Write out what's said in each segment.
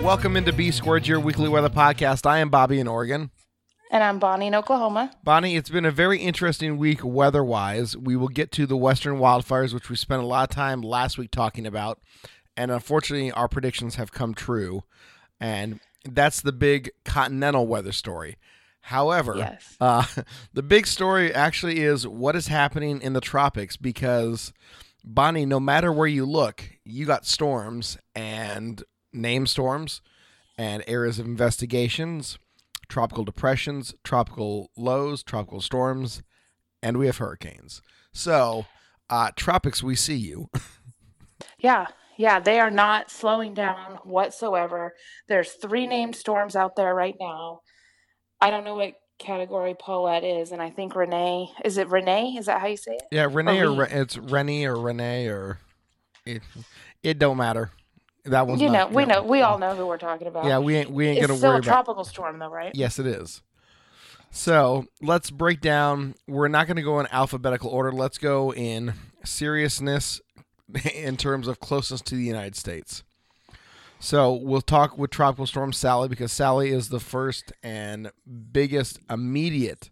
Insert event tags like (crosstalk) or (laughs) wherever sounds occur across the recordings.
Welcome into B Squared, your weekly weather podcast. I am Bobby in Oregon. And I'm Bonnie in Oklahoma. Bonnie, it's been a very interesting week weather wise. We will get to the western wildfires, which we spent a lot of time last week talking about. And unfortunately, our predictions have come true. And that's the big continental weather story. However, Yes. uh, (laughs) the big story actually is what is happening in the tropics because, Bonnie, no matter where you look, you got storms and name storms and areas of investigations, tropical depressions, tropical lows, tropical storms, and we have hurricanes. So, uh, tropics, we see you. (laughs) Yeah, yeah, they are not slowing down whatsoever. There's three named storms out there right now. I don't know what category Paulette is, and I think Renee is it Renee? Is that how you say it? Yeah, Renee or, we- Re- it's Rennie or Renee or it, it don't matter. That one's you know, not- we know, we all know who we're talking about. Yeah, we ain't we ain't it's gonna still worry a about. tropical storm, though, right? Yes, it is. So let's break down. We're not going to go in alphabetical order. Let's go in seriousness (laughs) in terms of closeness to the United States. So we'll talk with Tropical Storm Sally because Sally is the first and biggest immediate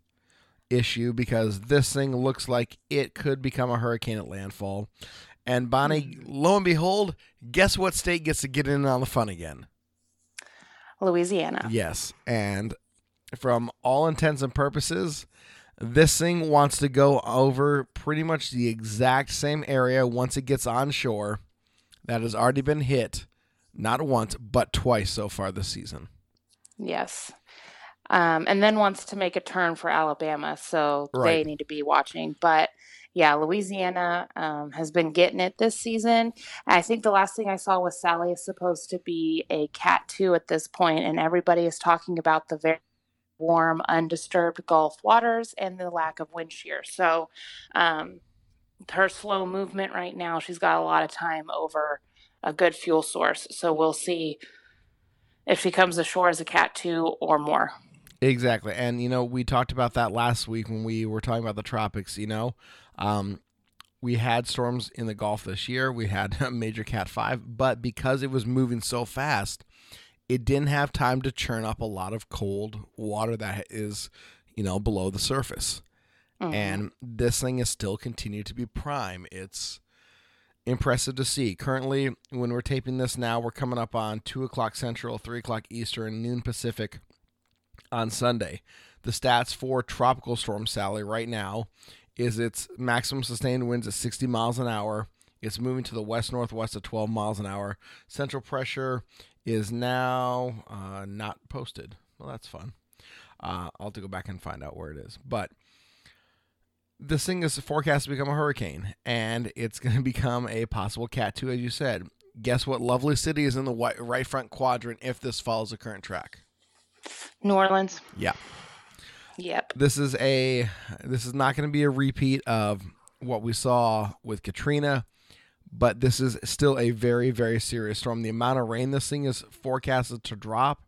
issue because this thing looks like it could become a hurricane at landfall. And Bonnie, lo and behold, guess what state gets to get in on the fun again? Louisiana. Yes. And from all intents and purposes, this thing wants to go over pretty much the exact same area once it gets on shore that has already been hit, not once, but twice so far this season. Yes. Um, and then wants to make a turn for Alabama, so they need to be watching. But yeah, Louisiana um, has been getting it this season. I think the last thing I saw was Sally is supposed to be a Cat 2 at this point, and everybody is talking about the very warm, undisturbed Gulf waters and the lack of wind shear. So um, her slow movement right now, she's got a lot of time over a good fuel source. So we'll see if she comes ashore as a Cat 2 or more. Exactly. And, you know, we talked about that last week when we were talking about the tropics, you know. Um, we had storms in the Gulf this year. We had (laughs) a major Cat 5, but because it was moving so fast, it didn't have time to churn up a lot of cold water that is, you know, below the surface. Mhm. And this thing is still continued to be prime. It's impressive to see. Currently, when we're taping this now, we're coming up on 2 o'clock Central, 3 o'clock Eastern, noon Pacific on Sunday. The stats for Tropical Storm Sally right now is its maximum sustained winds at 60 miles an hour. It's moving to the west northwest at 12 miles an hour. Central pressure is now uh, not posted. Well, that's fun. Uh, I'll have to go back and find out where it is. But this thing is forecast to become a hurricane, and it's (laughs) going to become a possible Cat 2, as you said. Guess what lovely city is in the right front quadrant if this follows the current track? New Orleans. Yeah. Yep. this is a this is not going to be a repeat of what we saw with Katrina, but this is still a very very serious storm. The amount of rain this thing is forecasted to drop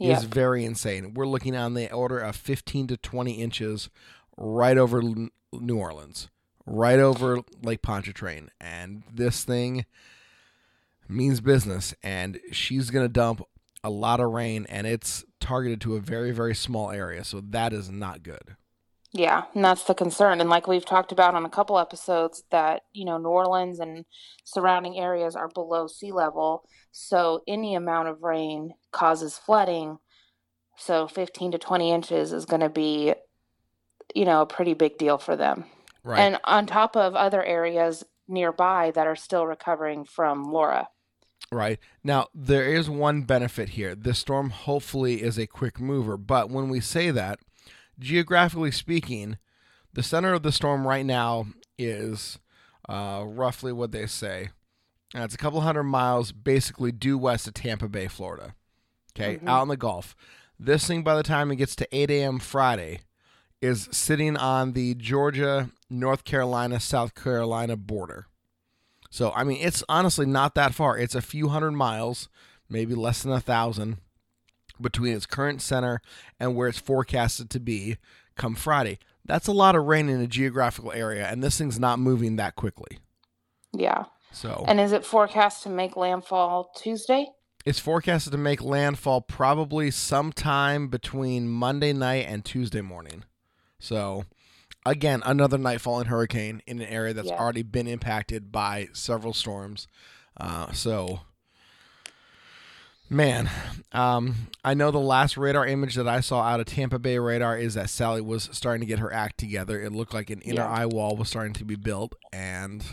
is very insane. We're looking on the order of 15 to 20 inches right over New Orleans, right over Lake Pontchartrain, and this thing means business. And she's going to dump a lot of rain, and it's targeted to a very very small area, so that is not good. Yeah, and that's the concern. And like we've talked about on a couple episodes, that, you know, New Orleans and surrounding areas are below sea level. So any amount of rain causes flooding. So 15 to 20 inches is going to be, you know, a pretty big deal for them. Right. And on top of other areas nearby that are still recovering from Laura. Right. Now, there is one benefit here. This storm hopefully is a quick mover, but when we say that, geographically speaking, the center of the storm right now is uh, roughly what they say. Uh, it's a couple hundred miles basically due west of Tampa Bay, Florida. Okay, Mhm. out in the Gulf. This thing, by the time it gets to 8 a.m. Friday, is sitting on the Georgia, North Carolina, South Carolina border. So, I mean, it's honestly not that far. It's a few hundred miles, maybe less than a thousand, between its current center and where it's forecasted to be come Friday. That's a lot of rain in a geographical area, and this thing's not moving that quickly. Yeah. So, And is it forecast to make landfall Tuesday? it's forecasted to make landfall probably sometime between Monday night and Tuesday morning. So, again, another nightfall and hurricane in an area that's Yeah. already been impacted by several storms. Uh, so, man, um, I know the last radar image that I saw out of Tampa Bay radar is that Sally was starting to get her act together. It looked like an inner Yeah. eye wall was starting to be built, and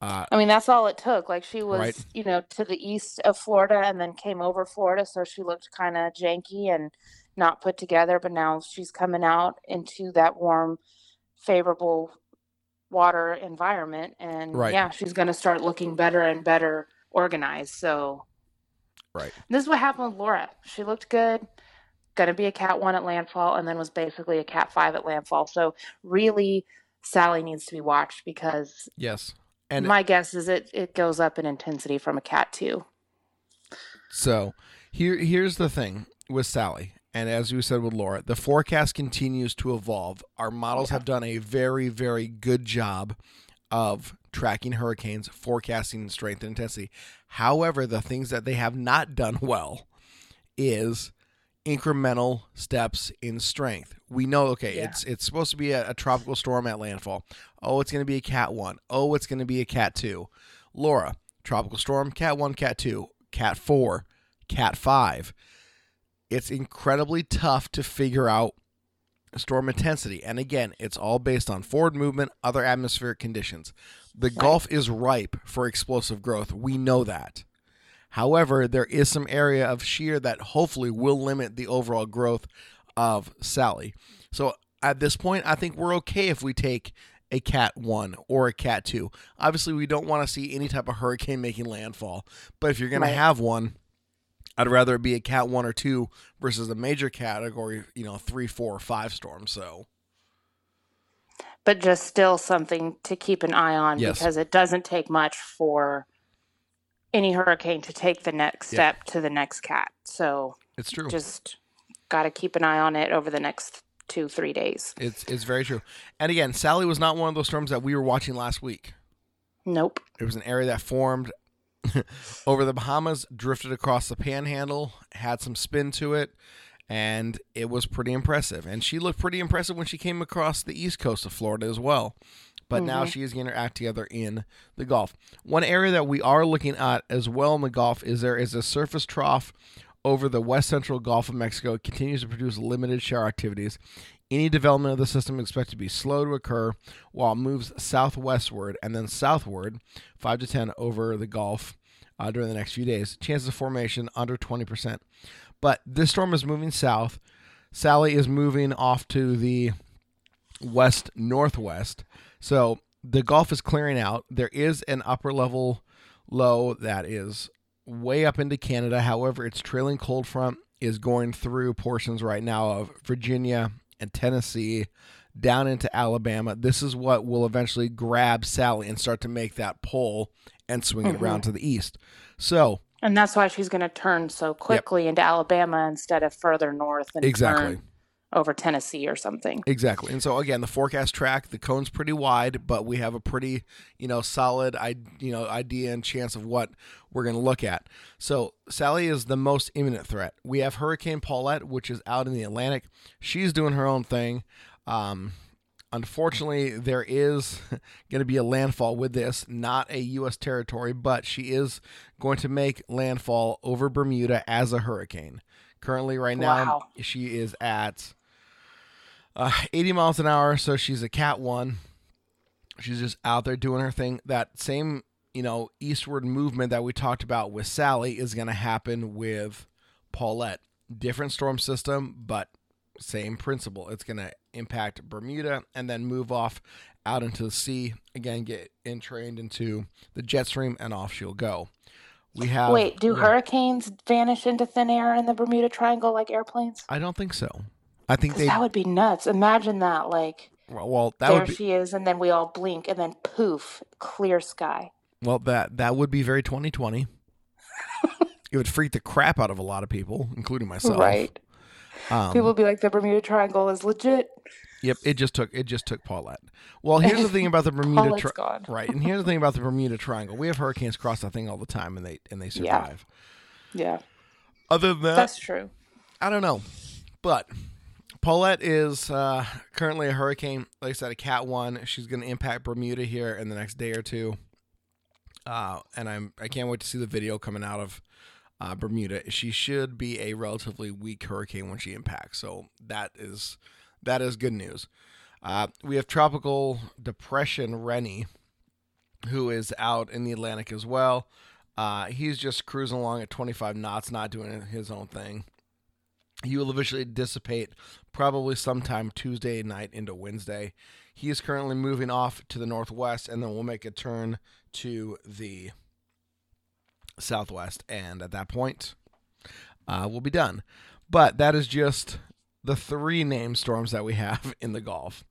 uh, I mean, that's all it took. Like she was, Right. you know, to the east of Florida and then came over Florida, so she looked kind of janky and not put together. But now she's coming out into that warm, favorable water environment, and Right. yeah, she's going to start looking better and better organized. So right. this is what happened with Laura. She looked good. Going to be a cat one at landfall, and then was basically a cat five at landfall. So really, Sally needs to be watched because Yes. And my guess is it it goes up in intensity from a cat two. So here here's the thing with Sally, and as you said with Laura, the forecast continues to evolve. Our models have done a very, very good job of tracking hurricanes, forecasting strength and intensity. However, the things that they have not done (laughs) well is incremental steps in strength. We know, okay, Yeah. it's it's supposed to be a, a tropical storm at landfall. Oh, it's going to be a Cat one. Oh, it's going to be a Cat two. Laura, tropical storm, Cat one, Cat two, Cat four, Cat five. It's incredibly tough to figure out storm intensity, and again, it's all based on forward movement, other atmospheric conditions. The Gulf is ripe for explosive growth. We know that. However, there is some area of shear that hopefully will limit the overall growth of Sally. So at this point, I think we're okay if we take a Cat 1 or a Cat 2. Obviously, we don't want to see any type of hurricane making landfall, but if you're going Right. to have one, I'd rather it be a Cat 1 or 2 versus a major category, you know, 3, 4, or 5 storm. So, But just still something to keep an eye on Yes. because it doesn't take much for any hurricane to take the next Yeah. step to the next cat. So it's true. just got to keep an eye on it over the next two, three days. It's it's very true. And again, Sally was not one of those storms that we were watching last week. Nope. It was an area that formed (laughs) over the Bahamas, drifted across the panhandle, had some spin to it, and it was pretty impressive. And she looked pretty impressive when she came across the east coast of Florida as well. But now mm-hmm. she is getting her act together in the Gulf. One area that we are looking at as well in the Gulf is there is a surface trough over the west central Gulf of Mexico. It continues to produce limited shower activities. Any development of the system expected to be slow to occur while it moves southwestward and then southward, 5 to 10 over the Gulf uh, during the next few days. Chances of formation under 20%. But this storm is moving south. Sally is moving off to the west northwest. So the Gulf is clearing out. There is an upper level low that is way up into Canada. However, its trailing cold front is going through portions right now of Virginia and Tennessee down into Alabama. This is what will eventually grab Sally and start to make that pull and swing it around mm-hmm. to the east. So, And that's why she's going to turn so quickly into Alabama instead of further north and Exactly. turn over Tennessee or something. Exactly. And so again, the forecast track, the cone's pretty wide, but we have a pretty, you know, solid I you know, idea and chance of what we're going to look at. So, Sally is the most imminent threat. We have Hurricane Paulette, which is out in the Atlantic. She's doing her own thing. Um Unfortunately, there is (laughs) going to be a landfall with this, not a U.S. territory, but she is going to make landfall over Bermuda as a hurricane. Currently, right now, Wow. she is at uh, 80 miles an hour, so she's a cat one. She's just out there doing her thing. That same, you know, eastward movement that we talked about with Sally is going to happen with Paulette. Different storm system, but same principle. It's going to impact Bermuda and then move off out into the sea. Again, get entrained into the jet stream and off she'll go. We have. Wait, do we- hurricanes vanish into thin air in the Bermuda Triangle like airplanes? I don't think so. I think they. that would be nuts. Imagine that. Like, well, well, that there would be. she is, and then we all blink, and then poof, clear sky. Well, that that would be very 2020. (laughs) it would freak the crap out of a lot of people, including myself. Right. Um, People would be like, the Bermuda Triangle is legit. Yep, it just took it just took Paulette. Well, here's the thing about the (laughs) Bermuda Triangle, right, and here's the thing about the Bermuda Triangle. We have hurricanes cross that thing all the time, and they and they Yeah. survive. Yeah, Other than that, that's true. I don't know, but Paulette is uh, currently a hurricane. Like I said, a Cat One. She's going to impact Bermuda here in the next day or two, uh, and I'm I can't wait to see the video coming out of uh, Bermuda. She should be a relatively weak hurricane when she impacts, so that is that is good news. Uh, we have tropical depression Rennie, who is out in the Atlantic as well. Uh, he's just cruising along at 25 knots, not doing his own thing. He will eventually dissipate probably sometime Tuesday night into Wednesday. He is currently moving off to the northwest and then we'll make a turn to the southwest. And at that point, uh, we'll be done. But that is just the three named storms that we have (laughs) in the Gulf.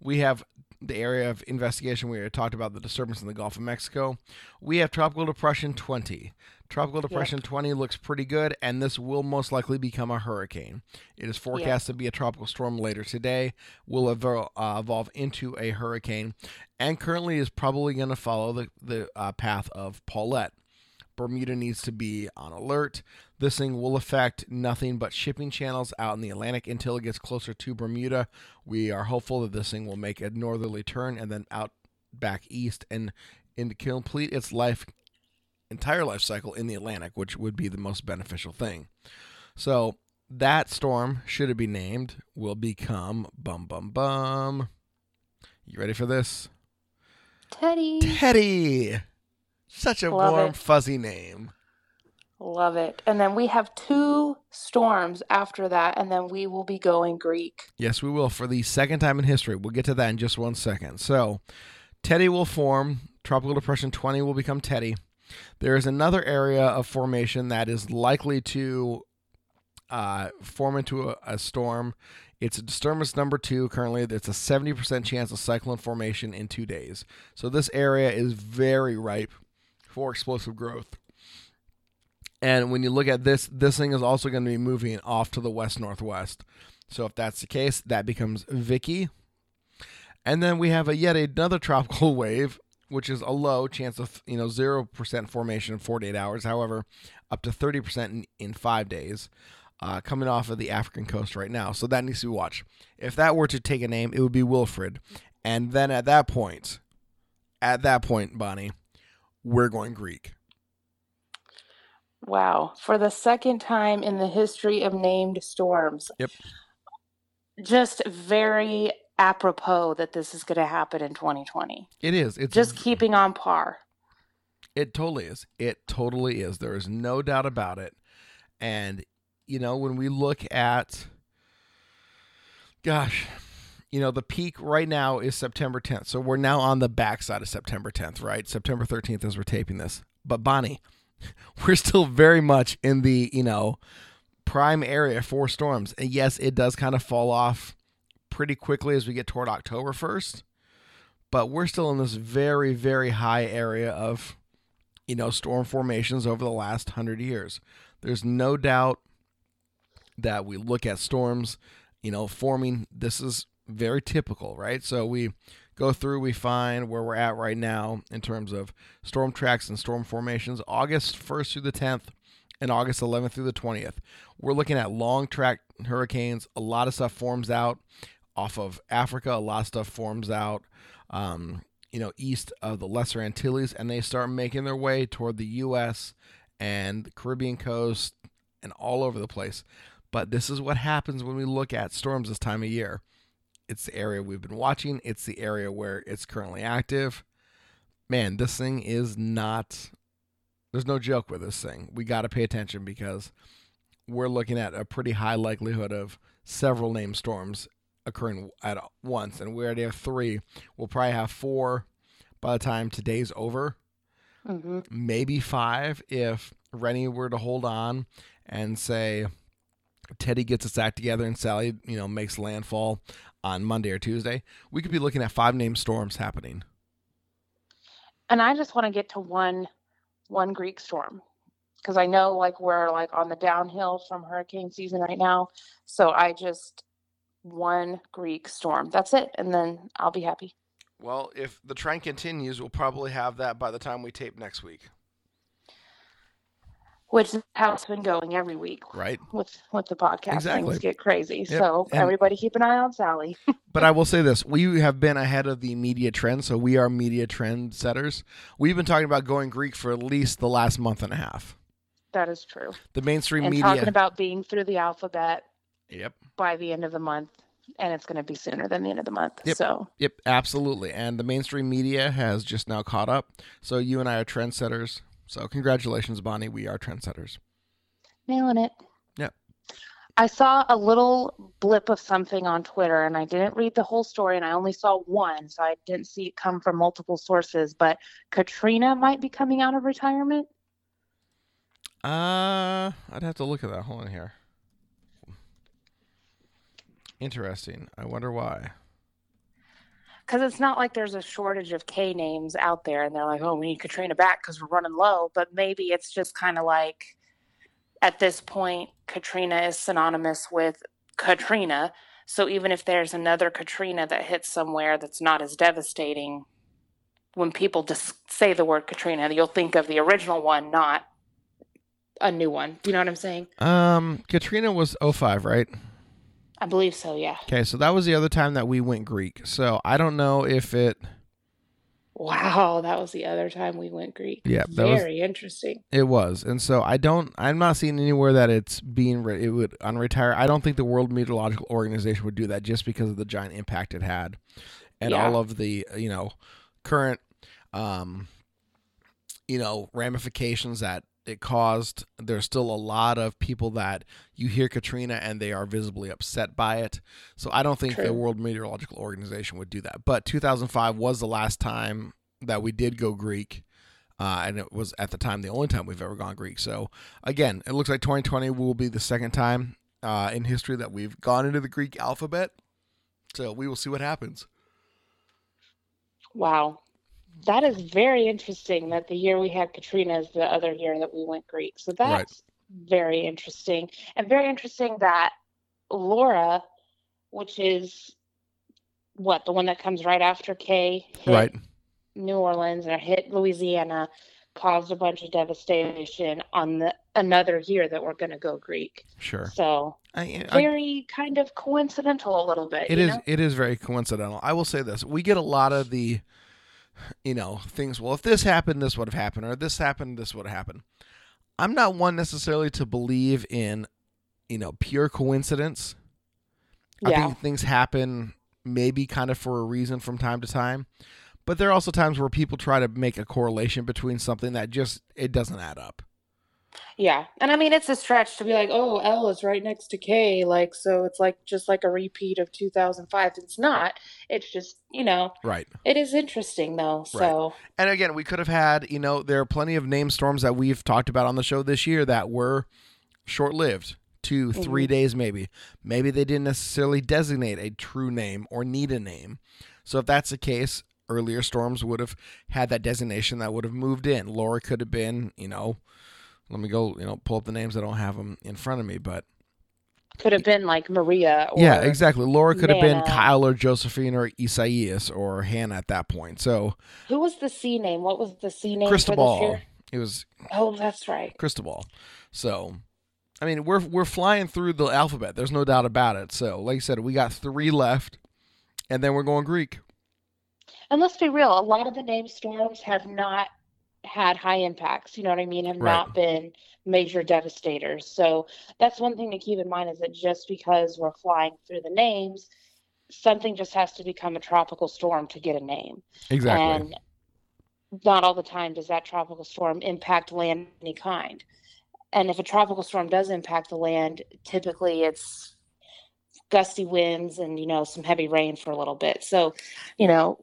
We have the area of investigation we talked about the disturbance in the Gulf of Mexico. We have Tropical Depression 20. Tropical Depression 20 looks pretty good, and this will most likely become a hurricane. It is forecast to be a tropical storm later today, will evol- uh, evolve into a hurricane, and currently is probably going to follow the, the uh, path of Paulette. Bermuda needs to be on alert. This thing will affect nothing but shipping channels out in the Atlantic until it gets closer to Bermuda. We are hopeful that this thing will make a northerly turn and then out back east and and complete its life entire life cycle in the Atlantic, which would be the most beneficial thing. So that storm, should it be named, will become bum bum bum. You ready for this? Teddy. Teddy. Such a Love warm, it. fuzzy name. Love it. And then we have two storms after that, and then we will be going Greek. Yes, we will for the second time in history. We'll get to that in just one second. So, Teddy will form. Tropical Depression 20 will become Teddy. There is another area of formation that is likely to uh, form into a, a storm. It's disturbance number two. Currently, it's a 70% chance of cyclone formation in two days. So, this area is very ripe for explosive growth. And when you look at this, this thing is also going to be moving off to the west northwest. So if that's the case, that becomes Vicky. And then we have a yet another tropical (laughs) wave, which is a low chance of you know zero percent formation in 48 hours. However, up to 30 percent in, in five days, uh, coming off of the African coast right now. So that needs to be watched. If that were to take a name, it would be Wilfred. And then at that point, at that point, Bonnie, we're going Greek. Wow. For the second time in the history of named storms. Yep. Just very apropos that this is going to happen in 2020. It is. It's Just keeping on par. It totally is. It totally is. There is no doubt about it. And, you know, when we look at, gosh, you know, the peak right now is September 10th. So we're now on the backside of September 10th, right? September 13th as we're taping this. But Bonnie, (laughs) we're still very much in the, you know, prime area for storms. And yes, it does kind of fall off pretty quickly as we get toward October 1st. But we're still in this very, very high area of you know, storm formations over the last hundred years. There's no doubt that we look at storms, you know, forming. This is very typical, right? So we go through, we find where we're at right now in terms of storm tracks and storm formations, August 1st through the 10th and August 11th through the 20th. We're looking at long track hurricanes. A lot of stuff forms out off of Africa, a lot of stuff forms out. Um, you know, east of the Lesser Antilles, and they start making their way toward the U.S. and the Caribbean coast and all over the place. But this is what happens when we look at storms this time of year. It's the area we've been watching, it's the area where it's currently active. Man, this thing is not, there's no joke with this thing. We got to pay attention because we're looking at a pretty high likelihood of several named storms occurring at once, and we already have three. We'll probably have four by the time today's over. hmm maybe five if Rennie were to hold on and say Teddy gets his act together and Sally, you know, makes landfall on Monday or Tuesday. We could be looking at five name storms happening. And I just want to get to one one Greek storm because I know like we're like on the downhill from hurricane season right now. So I just one Greek storm. That's it, and then I'll be happy. Well, if the trend continues, we'll probably have that by the time we tape next week, Which is how it's been going every week right? with with the podcast. Exactly. Things get crazy. Yep, So and- everybody keep an eye on Sally. (laughs) But I will say this: we have been ahead of the media trend, so we are media trend setters. We've been talking about going Greek for at least the last month and a half. that is true. The mainstream And media. talking about being through the alphabet yep. by the end of the month, and it's going to be sooner than the end of the month. Yep. So Yep, absolutely. And the mainstream media has just now caught up. So you and I are trendsetters. So congratulations, Bonnie. We are trendsetters. nailing it. Yep. I saw a little blip of something on Twitter and I didn't read the whole story and I only saw one, so I didn't see it come from multiple sources. But Katrina might be coming out of retirement. Uh, I'd have to look at that. Hold on here. Interesting. I wonder why. Because it's not like there's a shortage of K names out there and they're like, oh, we need Katrina back because we're running low. But maybe it's just kind of like at this point, Katrina is synonymous with Katrina. So even if there's another Katrina that hits somewhere that's not as devastating, when people just say the word Katrina, you'll think of the original one, not a new one. You know what I'm saying? Um, Katrina was 05, right? I believe so, yeah. Okay, so that was the other time that we went Greek. So I don't know if it Wow, that was the other time we went Greek. Yeah, that was- Very interesting. it was, and so I don't. I'm not seeing anywhere that it's being re- it would unretire. I don't think the World Meteorological Organization would do that just because of the giant impact it had, and Yeah. all of the you know current um you know ramifications that it caused. There's still a lot of people that you hear Katrina and they are visibly upset by it. So I don't think the World Meteorological Organization would do that. But 2005 was the last time that we did go Greek. Uh, and it was at the time the only time we've ever gone Greek. So again, it looks like 2020 will be the second time uh, in history that we've gone into the Greek alphabet. So we will see what happens. Wow. That is very interesting that the year we had Katrina is the other year that we went Greek. So Right. that's very interesting. And very interesting that Laura, which is what, the one that comes right after K, hit Right. New Orleans and hit Louisiana, caused a bunch of devastation on the another year that we're going to go Greek. Sure. So I, I, very kind of coincidental a little bit. It you is. know? It is very coincidental. I will say this: we get a lot of the, you know, things. Well, if this happened, this would have happened, or this happened, this would have happened. I'm not one necessarily to believe in, you know, pure coincidence. I think things happen maybe kind of for a reason from time to time, but there are also times where people try to make a correlation between something that just it doesn't add up. Yeah. And I mean, it's a stretch to be like, oh, L is right next to K. Like, so it's like just like a repeat of 2005. It's not. It's just, you know, Right. it is interesting though. So, And again, we could have had, you know, there are plenty of name storms that we've talked about on the show this year that were short lived, 2 three mm-hmm. days maybe. Maybe they didn't necessarily designate a true name or need a name. So if that's the case, earlier storms would have had that designation that would have moved in. Laura could have been, you know, let me go, you know, pull up the names. I don't have them in front of me, but could have been like Maria or yeah, exactly. Laura could have been Kyle or Josephine or Isaias or Hannah at that point. So who was the C name? What was the C name Cristobal, it was Oh, that's right. Cristobal. So, I mean, we're we're flying through the alphabet. There's no doubt about it. So, like I said, we got three left, and then we're going Greek. And let's be real, a lot of the name storms have not had high impacts, you know what I mean, have Right. not been major devastators. So that's one thing to keep in mind is that just because we're flying through the names, something just has to become a tropical storm to get a name. Exactly. And not all the time does that tropical storm impact land of any kind. And if a tropical storm does impact the land, typically it's gusty winds and, you know, some heavy rain for a little bit. So, you know,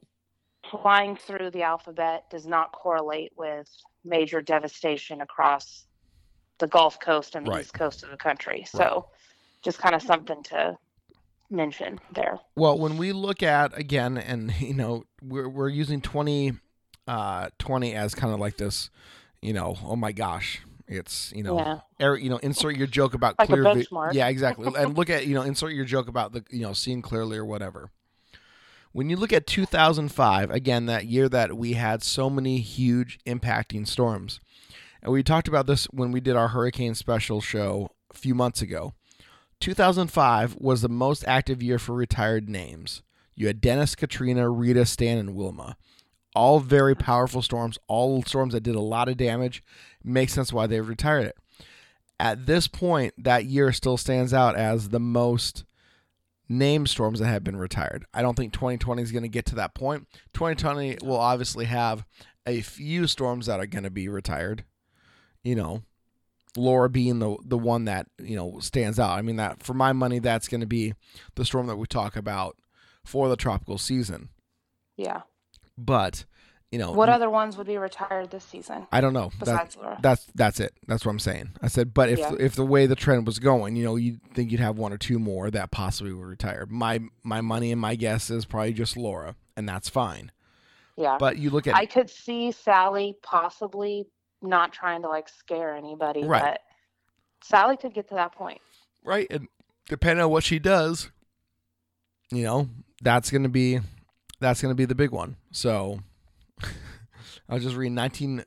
flying through the alphabet does not correlate with major devastation across the Gulf Coast and the Right. east coast of the country. So, just kind of something to mention there. Well, when we look at again, and (laughs) you know, we're we're using twenty uh, twenty as kind of like this, you know, oh my gosh, it's you know, Yeah. er, you know, insert your joke about Like clear. vi- benchmark. yeah, exactly, (laughs) and look at you know, insert your joke about the you know seeing clearly or whatever. When you look at 2005, again, that year that we had so many huge impacting storms, and we talked about this when we did our hurricane special show a few months ago. 2005 was the most active year for retired names. You had Dennis, Katrina, Rita, Stan, and Wilma. All very powerful storms, all storms that did a lot of damage. Makes sense why they've retired it. At this point, that year still stands out as the most named storms that have been retired. I don't think 2020 is going to get to that point. 2020 will obviously have a few storms that are going to be retired. You know, Laura being the the one that you know stands out. I mean that for my money, that's going to be the storm that we talk about for the tropical season. Yeah. But you know, What other ones would be retired this season I don't know. That, besides Laura? that's that's it. That's what I'm saying. I said, but if Yeah. if the way the trend was going, you know, you would think you'd have one or two more that possibly would retire. My my money and my guess is probably just Laura, and that's fine. yeah. But you look at I could see Sally possibly not trying to like scare anybody, Right. but Sally could get to that point. right, and depending on what she does, you know, that's gonna be that's gonna be the big one. So I was just reading 19.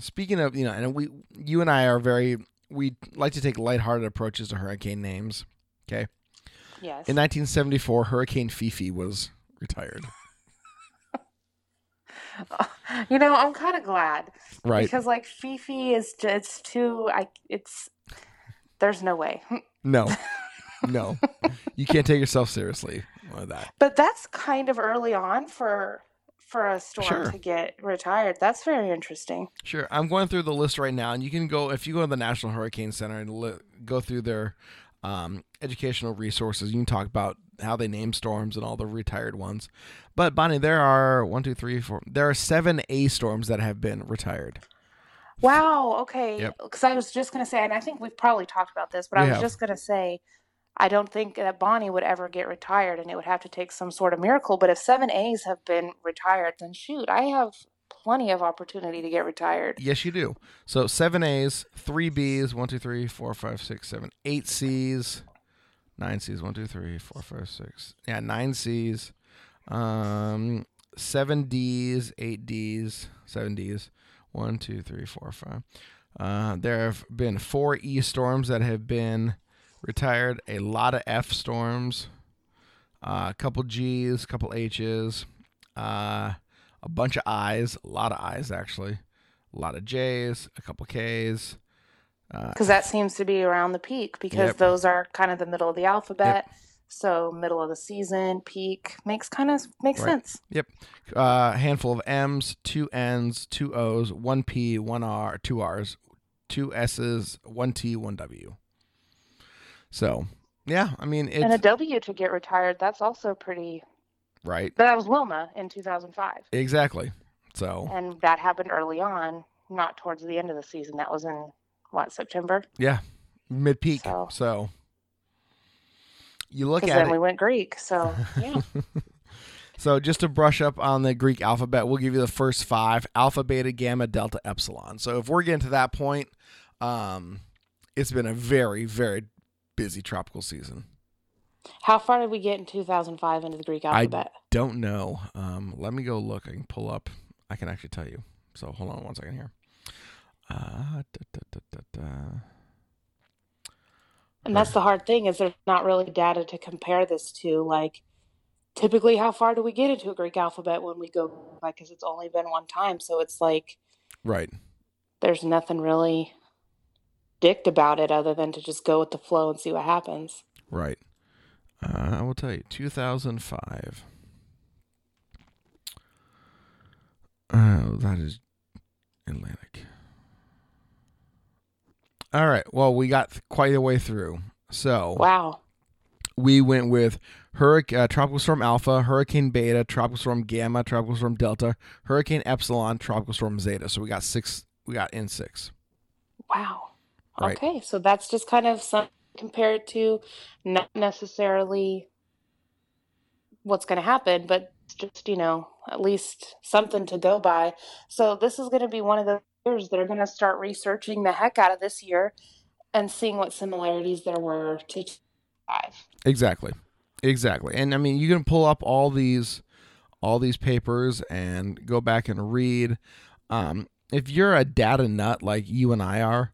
Speaking of, you know, and we, you and I are very, we like to take lighthearted approaches to hurricane names. Okay. Yes. In 1974, Hurricane Fifi was retired. (laughs) you know, I'm kind of glad Right. because like Fifi is just it's too I it's there's no way. No. (laughs) No. you can't take yourself seriously with that. But that's kind of early on for for a storm Sure. to get retired. That's very interesting. Sure. I'm going through the list right now, and you can go, if you go to the National Hurricane Center and li- go through their um, educational resources, you can talk about how they name storms and all the retired ones. But, Bonnie, there are one, two, three, four, there are seven A storms that have been retired. Wow. Okay. Yep. Because I was just going to say, and I think we've probably talked about this, but We I was have. just going to say, I don't think that Bonnie would ever get retired, and it would have to take some sort of miracle. But if seven A's have been retired, then shoot, I have plenty of opportunity to get retired. Yes, you do. So seven A's, three B's, one, two, three, four, five, six, seven, eight C's, nine C's, one, two, three, four, five, six. Yeah, nine C's, um, seven D's, eight D's, seven D's, one, two, three, four, five. Uh, there have been four E storms that have been retired. A lot of F storms, uh, a couple G's, a couple H's, uh, a bunch of I's, a lot of I's actually, a lot of J's, a couple K's. Uh, Because that seems to be around the peak, because Yep. those are kind of the middle of the alphabet. So middle of the season, peak makes kind of makes Right. sense. Yep. Uh, handful of M's, two N's, two O's, one P, one R, two R's, two S's, one T, one W. So, yeah, I mean, it's and a W to get retired, that's also pretty. right. That was Wilma in 2005. Exactly. So, and that happened early on, not towards the end of the season. That was in what September, yeah, mid peak. So- So, you look at then it. we went Greek. So (laughs) yeah, So just to brush up on the Greek alphabet, we'll give you the first five: alpha, beta, gamma, delta, epsilon. So if we're getting to that point, um, it's been a very, very busy tropical season. how far did we get in 2005 into the Greek alphabet? I Don't know. Um, let me go look. I can pull up. I can actually tell you. So hold on one second here. Uh, da, da, da, and that's the hard thing is there's not really data to compare this to. Like, typically, how far do we get into a Greek alphabet when we go? Like, because it's only been one time, so it's like Right. there's nothing really dict about it other than to just go with the flow and see what happens. Right. Uh, I will tell you, 2005. Oh, that is Atlantic. All right. Well, we got quite a way through. So Wow. we went with Hurricane, uh, Tropical Storm Alpha, Hurricane Beta, Tropical Storm Gamma, Tropical Storm Delta, Hurricane Epsilon, Tropical Storm Zeta. So we got six. We got in six. Wow. Right. Okay, so that's just kind of some compared to not necessarily what's going to happen, but just, you know, at least something to go by. So this is going to be one of the years that are going to start researching the heck out of this year and seeing what similarities there were to five. Exactly. Exactly. And I mean, you can pull up all these all these papers and go back and read. Um, if you're a data nut like you and I are,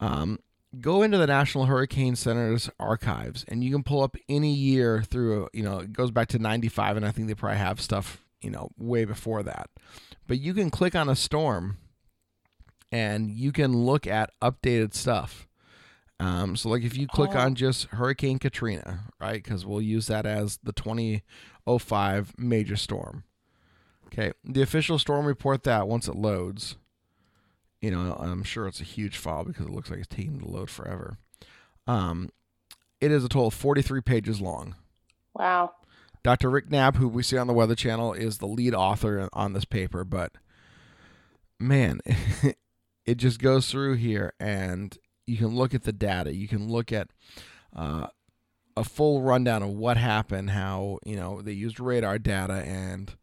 um, go into the National Hurricane Center's archives and you can pull up any year through, you know, it goes back to 95 and I think they probably have stuff, you know, way before that. But you can click on a storm and you can look at updated stuff. Um, so, like if you click Oh. on just Hurricane Katrina, right? Because we'll use that as the 2005 major storm. Okay, the official storm report that once it loads, you know, I'm sure it's a huge file because it looks like it's taking to load forever. Um, it is a total of 43 pages long. Wow. Dr. Rick Knabb, who we see on the Weather Channel, is the lead author on this paper, but man, (laughs) it just goes through here and you can look at the data. You can look at uh, a full rundown of what happened, how, you know, they used radar data and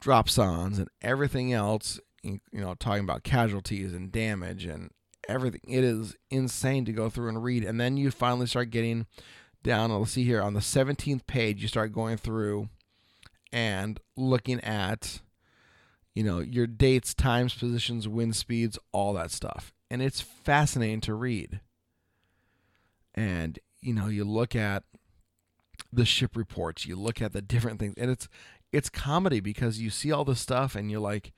dropsondes and everything else, you know, talking about casualties and damage and everything. It is insane to go through and read. And then you finally start getting down, let's see here, on the 17th page, you start going through and looking at, you know, your dates, times, positions, wind speeds, all that stuff. And it's fascinating to read. And, you know, you look at the ship reports, you look at the different things, and it's it's comedy because you see all this stuff and you're like,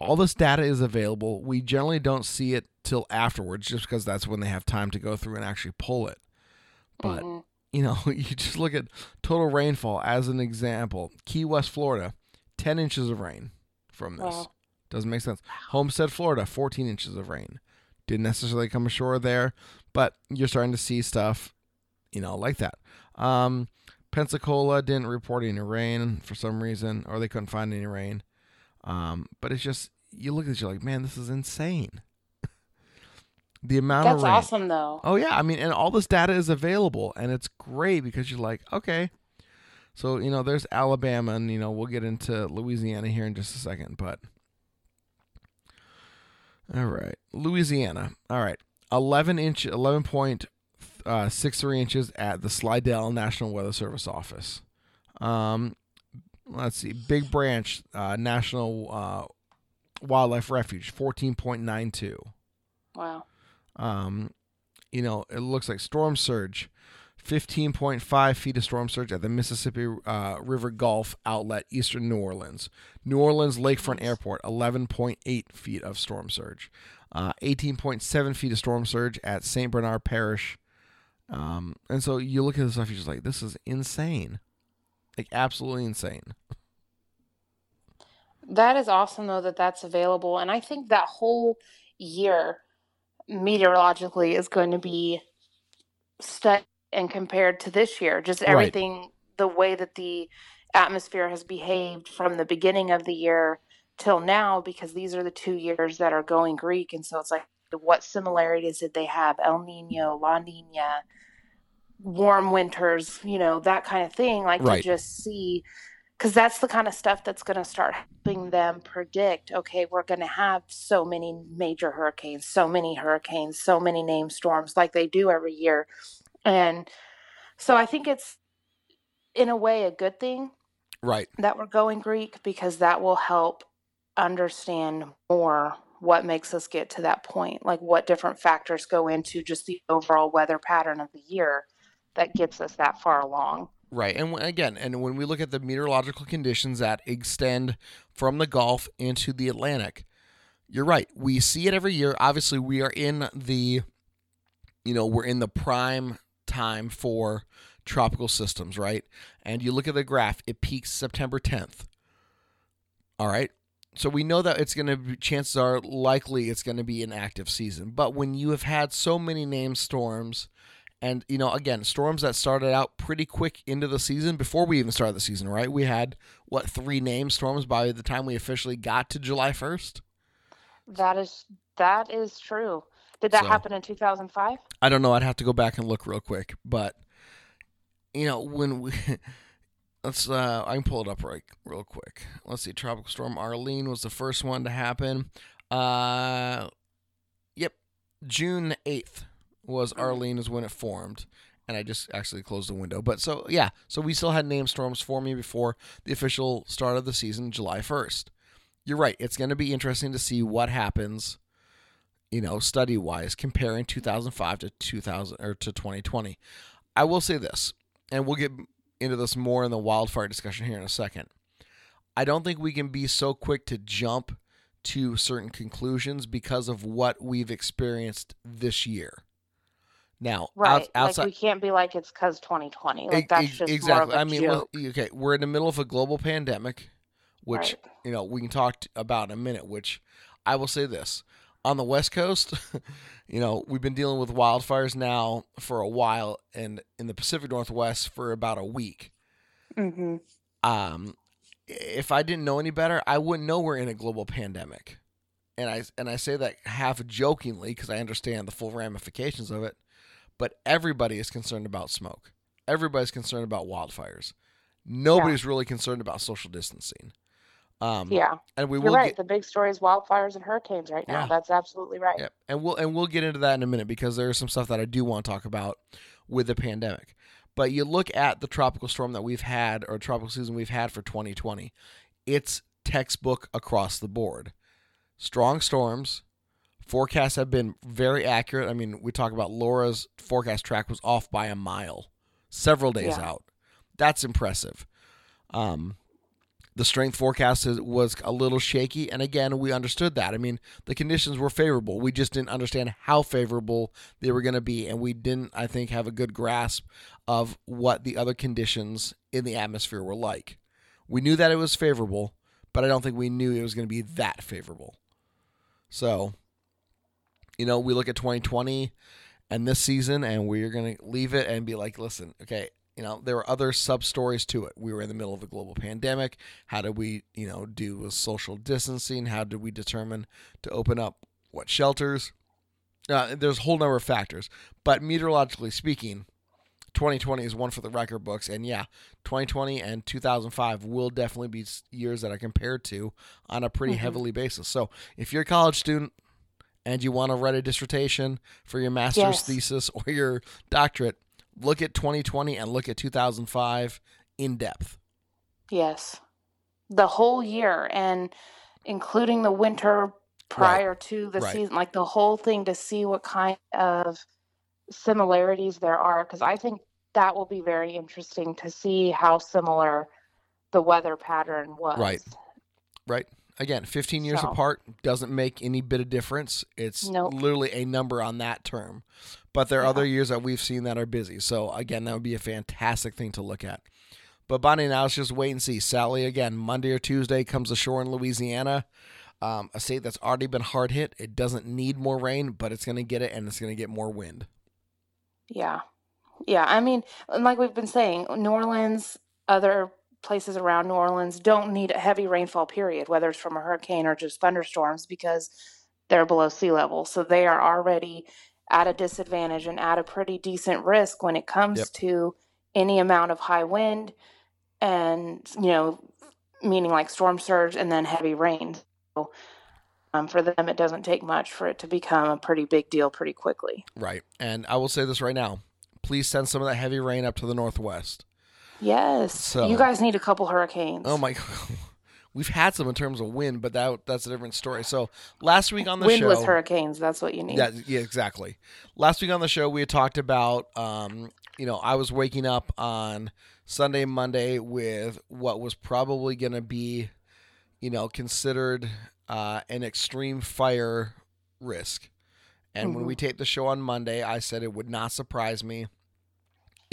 all this data is available. We generally don't see it till afterwards, just because that's when they have time to go through and actually pull it. But Mhm. you know, (laughs) you just look at total rainfall as an example. Key West, Florida, 10 inches of rain from this. Wow. Doesn't make sense. Homestead, Florida, 14 inches of rain. Didn't necessarily come ashore there, but you're starting to see stuff, you know, like that. Um, Pensacola didn't report any rain for some reason, or they couldn't find any rain. Um, but it's just, you look at it, you're like, man, this is insane. (laughs) the amount That's of rain. awesome, though. Oh yeah, I mean, and all this data is available, and it's great because you're like, okay, so you know, there's Alabama, and you know, we'll get into Louisiana here in just a second, but all right, Louisiana. All right, 11 inch, 11.63 inches at the Slidell National Weather Service office. Um, let's see, Big Branch uh, National uh, Wildlife Refuge, 14.92 Wow. um, you know, it looks like storm surge, 15.5 feet of storm surge at the Mississippi uh, River Gulf outlet, eastern New Orleans. New Orleans Lakefront. Airport, 11.8 feet of storm surge. Uh, 18.7 feet of storm surge at St. Bernard Parish. Um, and so you look at this stuff, you're just like, this is insane. Like, absolutely insane. That is awesome, though, that that's available. And I think that whole year meteorologically is going to be studied and compared to this year. Just Right. everything, the way that the atmosphere has behaved from the beginning of the year till now, because these are the two years that are going Greek. And so it's like, what similarities did they have? El Nino, La Nina, warm winters, you know, that kind of thing. Like Right. to just see because that's the kind of stuff that's going to start helping them predict okay we're going to have so many major hurricanes so many hurricanes so many named storms like they do every year and so i think it's in a way a good thing Right. that we're going greek because that will help understand more what makes us get to that point like what different factors go into just the overall weather pattern of the year that gets us that far along Right. And again, and when we look at the meteorological conditions that extend from the Gulf into the Atlantic, you're right. We see it every year. Obviously, we are in the you know, we're in the prime time for tropical systems, right? And you look at the graph, it peaks September 10th. All right? So we know that it's going to be chances are likely it's going to be an active season. But when you have had so many named storms And you know, again, storms that started out pretty quick into the season before we even started the season, right? We had what three named storms by the time we officially got to July first. That is that is true. Did that So- happen in 2005? I don't know. I'd have to go back and look real quick, but you know when we (laughs) let's uh I can pull it up right real quick. Let's see. Tropical storm Arlene was the first one to happen. Uh, yep, June eighth was mm-hmm. Arlene is when it formed, and I just actually closed the window. But so yeah, so we still had name storms forming before the official start of the season, July first. You're right. It's going to be interesting to see what happens you know, study wise, comparing 2005 to 2000 or to 2020. I will say this, and we'll get into this more in the wildfire discussion here in a second. I don't think we can be so quick to jump to certain conclusions because of what we've experienced this year. Now, Right. out- outside, like we can't be like it's cause 2020. Like that's just exactly. more of a I mean, look, okay, we're in the middle of a global pandemic, which Right. you know we can talk t- about in a minute. Which I will say this: on the West Coast, (laughs) you know, we've been dealing with wildfires now for a while, and in the Pacific Northwest for about a week. hmm Um, if I didn't know any better, I wouldn't know we're in a global pandemic, and I and I say that half jokingly because I understand the full ramifications of it. But everybody is concerned about smoke. Everybody's concerned about wildfires. Nobody's really concerned about social distancing. Um, Yeah. and we You're will right. get The big story is wildfires and hurricanes right now. Yeah. That's absolutely right. And we'll and we'll get into that in a minute because there's some stuff that I do want to talk about with the pandemic. But you look at the tropical storm that we've had or tropical season we've had for 2020. It's textbook across the board. Strong storms. Forecasts have been very accurate. I mean, we talk about Laura's forecast track was off by a mile, several days Yeah. out. That's impressive. Um, the strength forecast was a little shaky, and again, we understood that. I mean, the conditions were favorable. We just didn't understand how favorable they were going to be, and we didn't, I think, have a good grasp of what the other conditions in the atmosphere were like. We knew that it was favorable, but I don't think we knew it was going to be that favorable. So, you know, we look at 2020 and this season, and we're going to leave it and be like, listen, okay, you know, there were other sub stories to it. We were in the middle of a global pandemic. How did we, you know, do with social distancing? How did we determine to open up what shelters? Uh, there's a whole number of factors, but meteorologically speaking, 2020 is one for the record books, and yeah, 2020 and 2005 will definitely be years that are compared to on a pretty Mhm. heavily basis. So if you're a college student and you want to write a dissertation for your master's Yes. thesis or your doctorate, look at 2020 and look at 2005 in depth. Yes. The whole year and including the winter prior to the Right. season, like the whole thing to see what kind of similarities there are. Because I think that will be very interesting to see how similar the weather pattern was. Right. Right? Again, 15 years So- apart doesn't make any bit of difference. It's Nope. literally a number on that term. But there are Yeah. other years that we've seen that are busy. So, again, that would be a fantastic thing to look at. But, Bonnie, now let's just wait and see. Sally, again, Monday or Tuesday comes ashore in Louisiana, um, a state that's already been hard hit. It doesn't need more rain, but it's going to get it and it's going to get more wind. Yeah. Yeah. I mean, like we've been saying, New Orleans, other places around New Orleans don't need a heavy rainfall period, whether it's from a hurricane or just thunderstorms, because they're below sea level. So they are already at a disadvantage and at a pretty decent risk when it comes Yep. to any amount of high wind and, you know, meaning like storm surge and then heavy rain. So um, for them, it doesn't take much for it to become a pretty big deal pretty quickly. Right. And I will say this right now please send some of that heavy rain up to the northwest. Yes. So- you guys need a couple hurricanes. Oh my god. (laughs) We've had some in terms of wind, but that that's a different story. So last week on the Windless show, hurricanes, that's what you need. yeah, yeah, exactly. Last week on the show, we had talked about, um, you know, I was waking up on Sunday, Monday with what was probably going to be, you know, considered uh, an extreme fire risk. And when we taped the show on Monday, I said it would not surprise me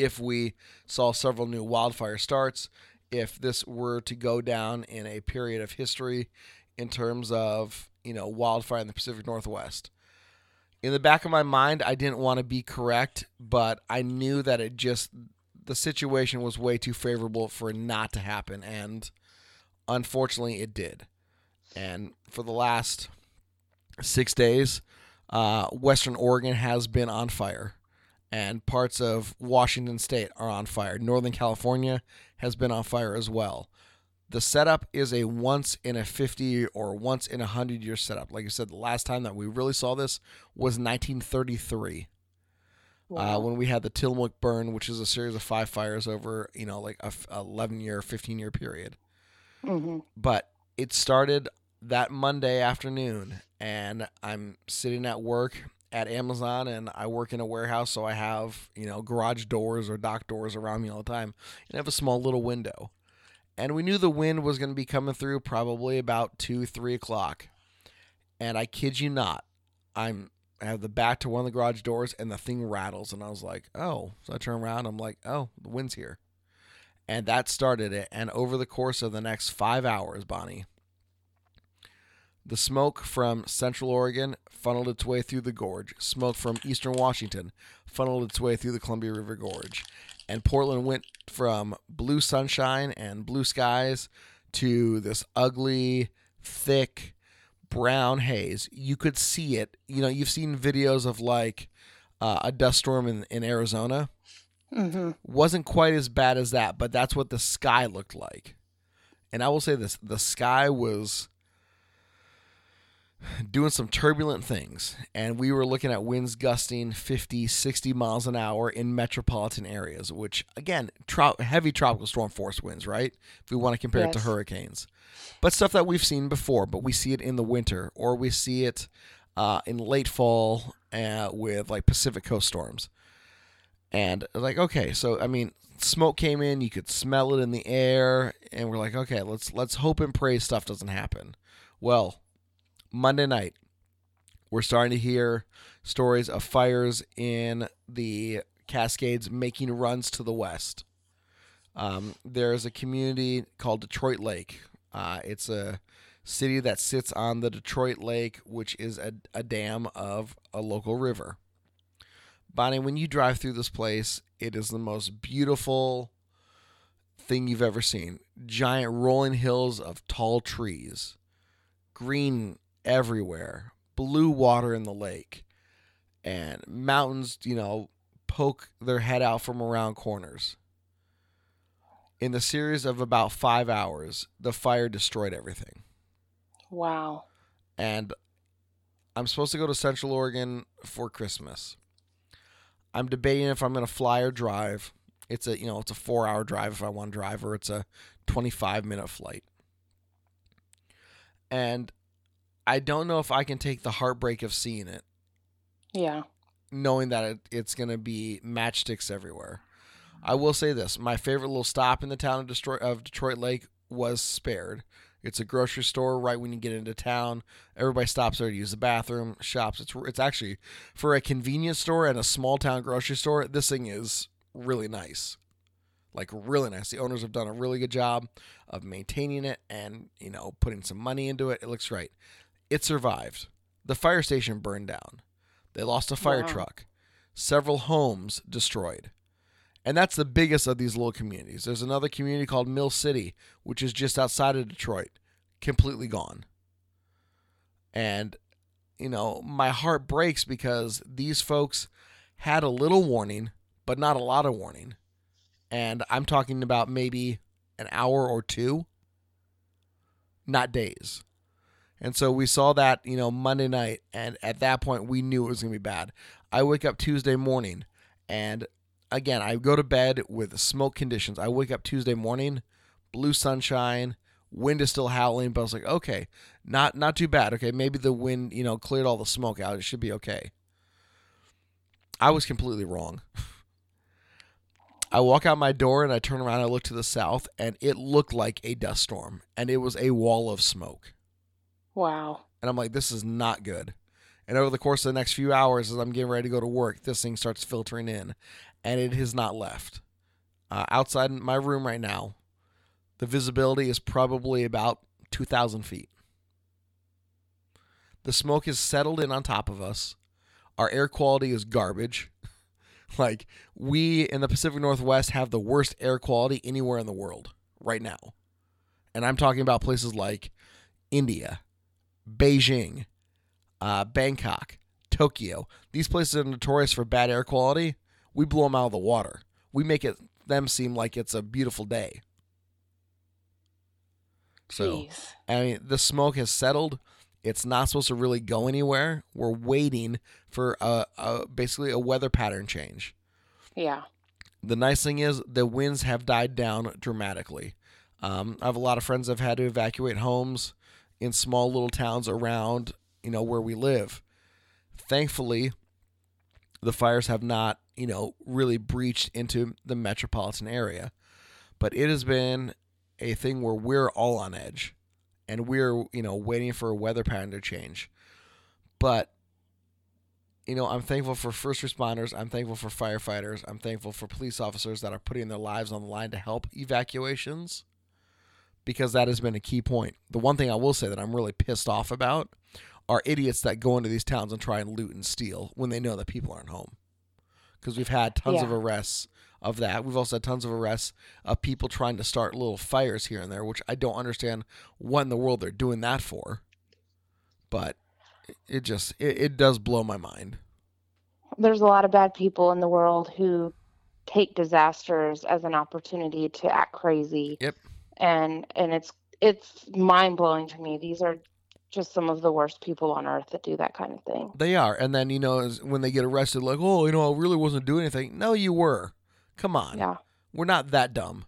if we saw several new wildfire starts, if this were to go down in a period of history in terms of, you know, wildfire in the Pacific Northwest. in the back of my mind, I didn't want to be correct, but I knew that it just the situation was way too favorable for it not to happen, and unfortunately, it did. And for the last six days, uh, Western Oregon has been on fire, and parts of Washington State are on fire. Northern California has been on fire as well. The setup is a once in a 50 or once in a 100 year setup. Like I said, the last time that we really saw this was 1933. Uh, when we had the Tillamook burn, which is a series of five fires over, you know, like a f- 11 year, 15 year period. hmm But it started that Monday afternoon, and I'm sitting at work at Amazon, and I work in a warehouse, so I have you know garage doors or dock doors around me all the time, and I have a small little window. And we knew the wind was going to be coming through probably about two, three o'clock. And I kid you not, I'm I have the back to one of the garage doors, and the thing rattles, and I was like, oh. So I turn around, I'm like, oh, the wind's here and that started it. And over the course of the next five hours, Bonnie, the smoke from Central Oregon funneled its way through the gorge. Smoke from Eastern Washington funneled its way through the Columbia River Gorge. And Portland went from blue sunshine and blue skies to this ugly, thick, brown haze. You could see it. You know, you've seen videos of like uh, a dust storm in, in Arizona Mm-hmm. wasn't quite as bad as that, but that's what the sky looked like. And I will say this the sky was doing some turbulent things. And we were looking at winds gusting 50, 60 miles an hour in metropolitan areas, which, again, tro- heavy tropical storm force winds, right? If we want to compare it to hurricanes. But stuff that we've seen before, but we see it in the winter or we see it uh, in late fall uh, with like Pacific Coast storms. And like, okay, so I mean, smoke came in, you could smell it in the air, and we're like, okay, let's let's hope and pray stuff doesn't happen. Well, Monday night, we're starting to hear stories of fires in the Cascades making runs to the west. Um, there's a community called Detroit Lake. Uh, it's a city that sits on the Detroit Lake, which is a, a dam of a local river. Bonnie, when you drive through this place, it is the most beautiful thing you've ever seen. Giant rolling hills of tall trees, green everywhere, blue water in the lake, and mountains, you know, poke their head out from around corners. In the series of about five hours, the fire destroyed everything. Wow. And I'm supposed to go to Central Oregon for Christmas. I'm debating if I'm going to fly or drive. It's a you know it's a four hour drive if I want to drive, or it's a 25 minute flight. And I don't know if I can take the heartbreak of seeing it, Yeah. knowing that it, it's going to be matchsticks everywhere. I will say this: my favorite little stop in the town of Detroit, of Detroit Lake was spared. It's a grocery store right when you get into town. Everybody stops there to use the bathroom, shops. It's it's actually for a convenience store and a small town grocery store. This thing is really nice, like really nice. The owners have done a really good job of maintaining it and you know putting some money into it. It looks great. It survived. The fire station burned down. They lost a fire Wow. truck. Several homes destroyed. And that's the biggest of these little communities. There's another community called Mill City, which is just outside of Detroit, completely gone. And, you know, my heart breaks because these folks had a little warning, but not a lot of warning. And I'm talking about maybe an hour or two, not days. And so we saw that, you know, Monday night. And at that point, we knew it was going to be bad. I wake up Tuesday morning and again, I go to bed with smoke conditions. I wake up Tuesday morning, blue sunshine, wind is still howling, but I was like, okay, not not too bad. Okay, maybe the wind, you know, cleared all the smoke out. It should be okay. I was completely wrong. (laughs) I walk out my door and I turn around I look to the south and it looked like a dust storm and it was a wall of smoke. Wow. And I'm like, this is not good. And over the course of the next few hours, as I'm getting ready to go to work, this thing starts filtering in, and it has not left. Uh, outside my room right now, the visibility is probably about 2,000 feet. The smoke has settled in on top of us. Our air quality is garbage. (laughs) like we in the Pacific Northwest have the worst air quality anywhere in the world right now. And I'm talking about places like India, Beijing, uh, Bangkok, Tokyo. These places are notorious for bad air quality. We blow them out of the water. We make it them seem like it's a beautiful day. So, Jeez. I mean, the smoke has settled. It's not supposed to really go anywhere. We're waiting for a, a basically a weather pattern change. Yeah. The nice thing is the winds have died down dramatically. Um, I have a lot of friends that have had to evacuate homes in small little towns around, you know, where we live. Thankfully, the fires have not, you know, really breached into the metropolitan area. But it has been a thing where we're all on edge and we're, you know, waiting for a weather pattern to change. But you know, I'm thankful for first responders. I'm thankful for firefighters. I'm thankful for police officers that are putting their lives on the line to help evacuations because that has been a key point. The one thing I will say that I'm really pissed off about are idiots that go into these towns and try and loot and steal when they know that people aren't home. Because we've had tons of arrests of that. We've also had tons of arrests of people trying to start little fires here and there, which I don't understand what in the world they're doing that for. But it- it just it, it does blow my mind. There's a lot of bad people in the world who take disasters as an opportunity to act crazy. Yep. And and it's it's mind blowing to me. These are just some of the worst people on earth that do that kind of thing. They are, and then you know when they get arrested, like, oh, you know, I really wasn't doing anything. No, you were. Come on, Yeah. we're not that dumb.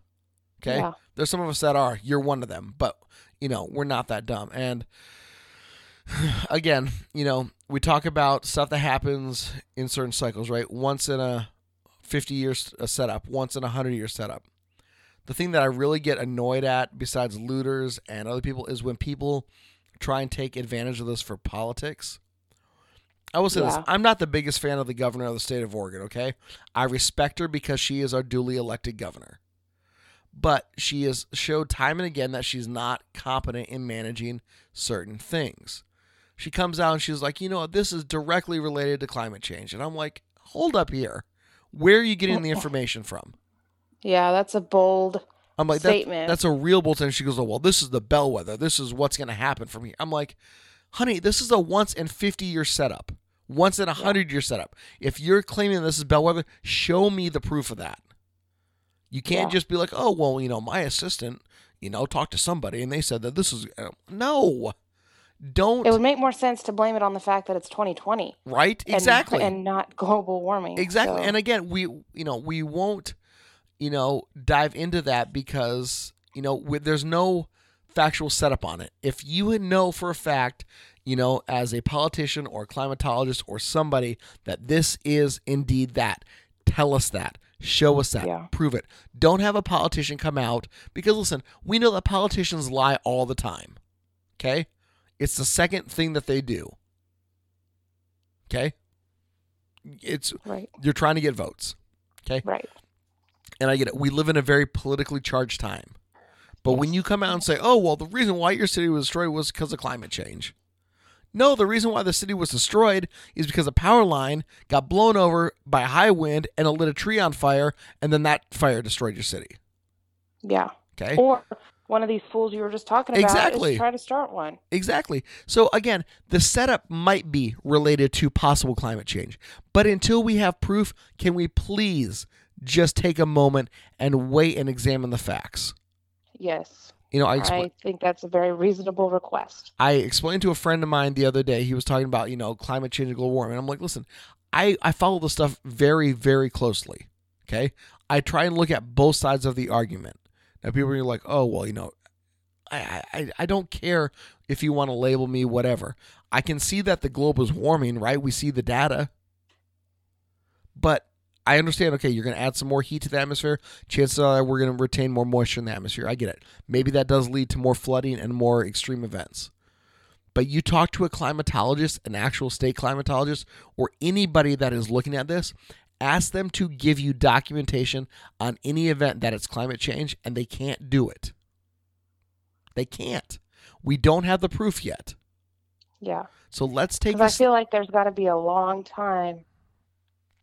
Okay, Yeah. there's some of us that are. You're one of them, but you know we're not that dumb. And (sighs) again, you know, we talk about stuff that happens in certain cycles, right? Once in a 50 years a setup, once in a 100 year setup. The thing that I really get annoyed at, besides looters and other people, is when people try and take advantage of this for politics. I will say this I'm not the biggest fan of the governor of the state of Oregon, okay? I respect her because she is our duly elected governor. But she has showed time and again that she's not competent in managing certain things. She comes out and she's like, you know what, this is directly related to climate change. And I'm like, hold up here. Where are you getting the (laughs) information from? Yeah, that's a bold I'm like, Statement. that's a real bold statement. She goes, oh, well, this is the bellwether. This is what's going to happen from here. I'm like, honey, this is a once in 50 year setup, once in a 100 year setup. If you're claiming this is bellwether, show me the proof of that. You can't Yeah. just be like, oh, well, you know, my assistant, you know, talked to somebody and they said that this is. uh, No. Don't. it would make more sense to blame it on the fact that it's 2020 right? and- Exactly. and, not global warming. Exactly. So- And again, we you know we won't you know dive into that because you know we, there's no factual setup on it. If you would know for a fact, you know, as a politician or a climatologist or somebody that this is indeed that, tell us that. Show us that. Yeah. Prove it. Don't have a politician come out because listen, we know that politicians lie all the time. Okay? It's the second thing that they do. Okay? It's right, you're trying to get votes. Okay? Right. And I get it. We live in a very politically charged time. But when you come out and say, oh, well, the reason why your city was destroyed was because of climate change. No, the reason why the city was destroyed is because a power line got blown over by a high wind and it lit a tree on fire, and then that fire destroyed your city. Yeah. Okay? Or one of these fools you were just talking about Exactly. is try to start one. Exactly. So again, the setup might be related to possible climate change. But until we have proof, can we please just take a moment and wait and examine the facts? Yes. You know, I I think that's a very reasonable request. I explained to a friend of mine the other day, he was talking about, you know, climate change and global warming. I'm like, listen, I, I follow the stuff very, very closely. Okay. I try and look at both sides of the argument. Now, people are like, oh, well, you know, I, I, I don't care if you want to label me whatever. I can see that the globe is warming, right? We see the data. But I understand, okay, you're going to add some more heat to the atmosphere. Chances are we're going to retain more moisture in the atmosphere. I get it. Maybe that does lead to more flooding and more extreme events. But you talk to a climatologist, an actual state climatologist, or anybody that is looking at this, ask them to give you documentation on any event that it's climate change, and they can't do it. They can't. We don't have the proof yet. Yeah. So let's take Because I feel like there's got to be a long time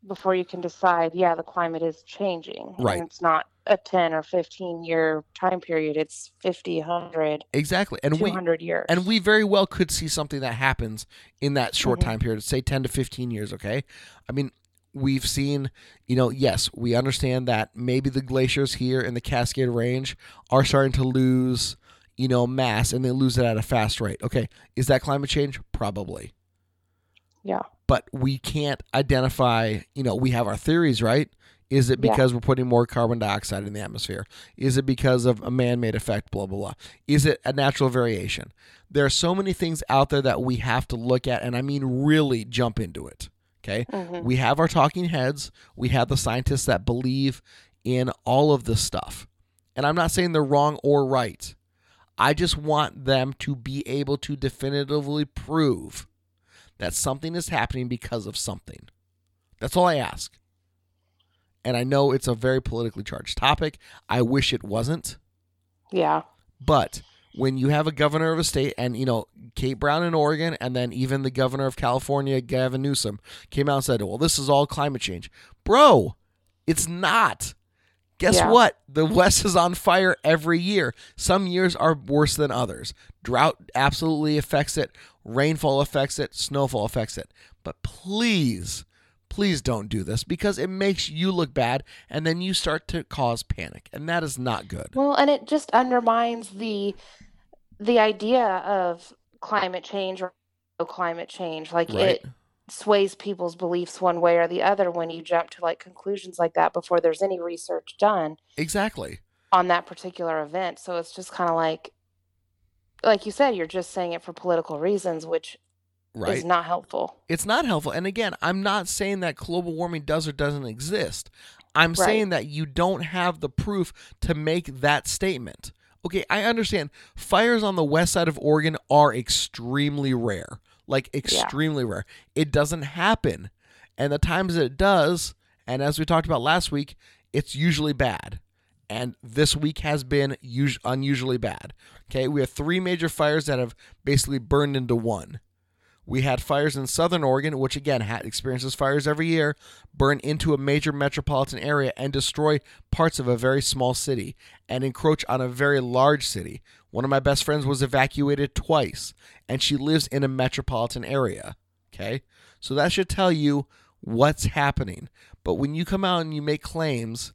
before you can decide, yeah, the climate is changing. and Right. it's not a 10 or 15 year time period, it's 50, 100, exactly. And we 200 years. and we very well could see something that happens in that short Mhm. time period, say 10 to 15 years, okay? I mean, we've seen, you know, yes, we understand that maybe the glaciers here in the Cascade Range are starting to lose, you know, mass and they lose it at a fast rate. Okay, is that climate change? Probably. yeah. But we can't identify, you know, we have our theories, right? Is it Yeah. because we're putting more carbon dioxide in the atmosphere? Is it because of a man made effect? Blah, blah, blah. Is it a natural variation? There are so many things out there that we have to look at, and I mean, really jump into it. Okay. Mhm. We have our talking heads, we have the scientists that believe in all of this stuff. And I'm not saying they're wrong or right. I just want them to be able to definitively prove that something is happening because of something. That's all I ask. And I know it's a very politically charged topic. I wish it wasn't. Yeah. But when you have a governor of a state, and you know Kate Brown in Oregon, and then even the governor of California, Gavin Newsom, came out and said, "Well, this is all climate change, bro. It's not. Guess Yeah. what? The West is on fire every year. Some years are worse than others. Drought absolutely affects it. Rainfall affects it. Snowfall affects it. But please." Please don't do this because it makes you look bad and then you start to cause panic and that is not good. Well, and it just undermines the the idea of climate change or climate change. Like Right. it sways people's beliefs one way or the other when you jump to like conclusions like that before there's any research done Exactly. on that particular event. So it's just kind of like like you said, you're just saying it for political reasons, which Right. is not helpful. it's not helpful. And again, I'm not saying that global warming does or doesn't exist. I'm Right. saying that you don't have the proof to make that statement. Okay, I understand fires on the west side of Oregon are extremely rare. Like extremely rare. It doesn't happen. And the times that it does, and as we talked about last week, it's usually bad. And this week has been us- unusually bad. Okay, we have three major fires that have basically burned into one. We had fires in southern Oregon, which again ha experiences fires every year, burn into a major metropolitan area and destroy parts of a very small city and encroach on a very large city. One of my best friends was evacuated twice, and she lives in a metropolitan area. Okay? So that should tell you what's happening. But when you come out and you make claims,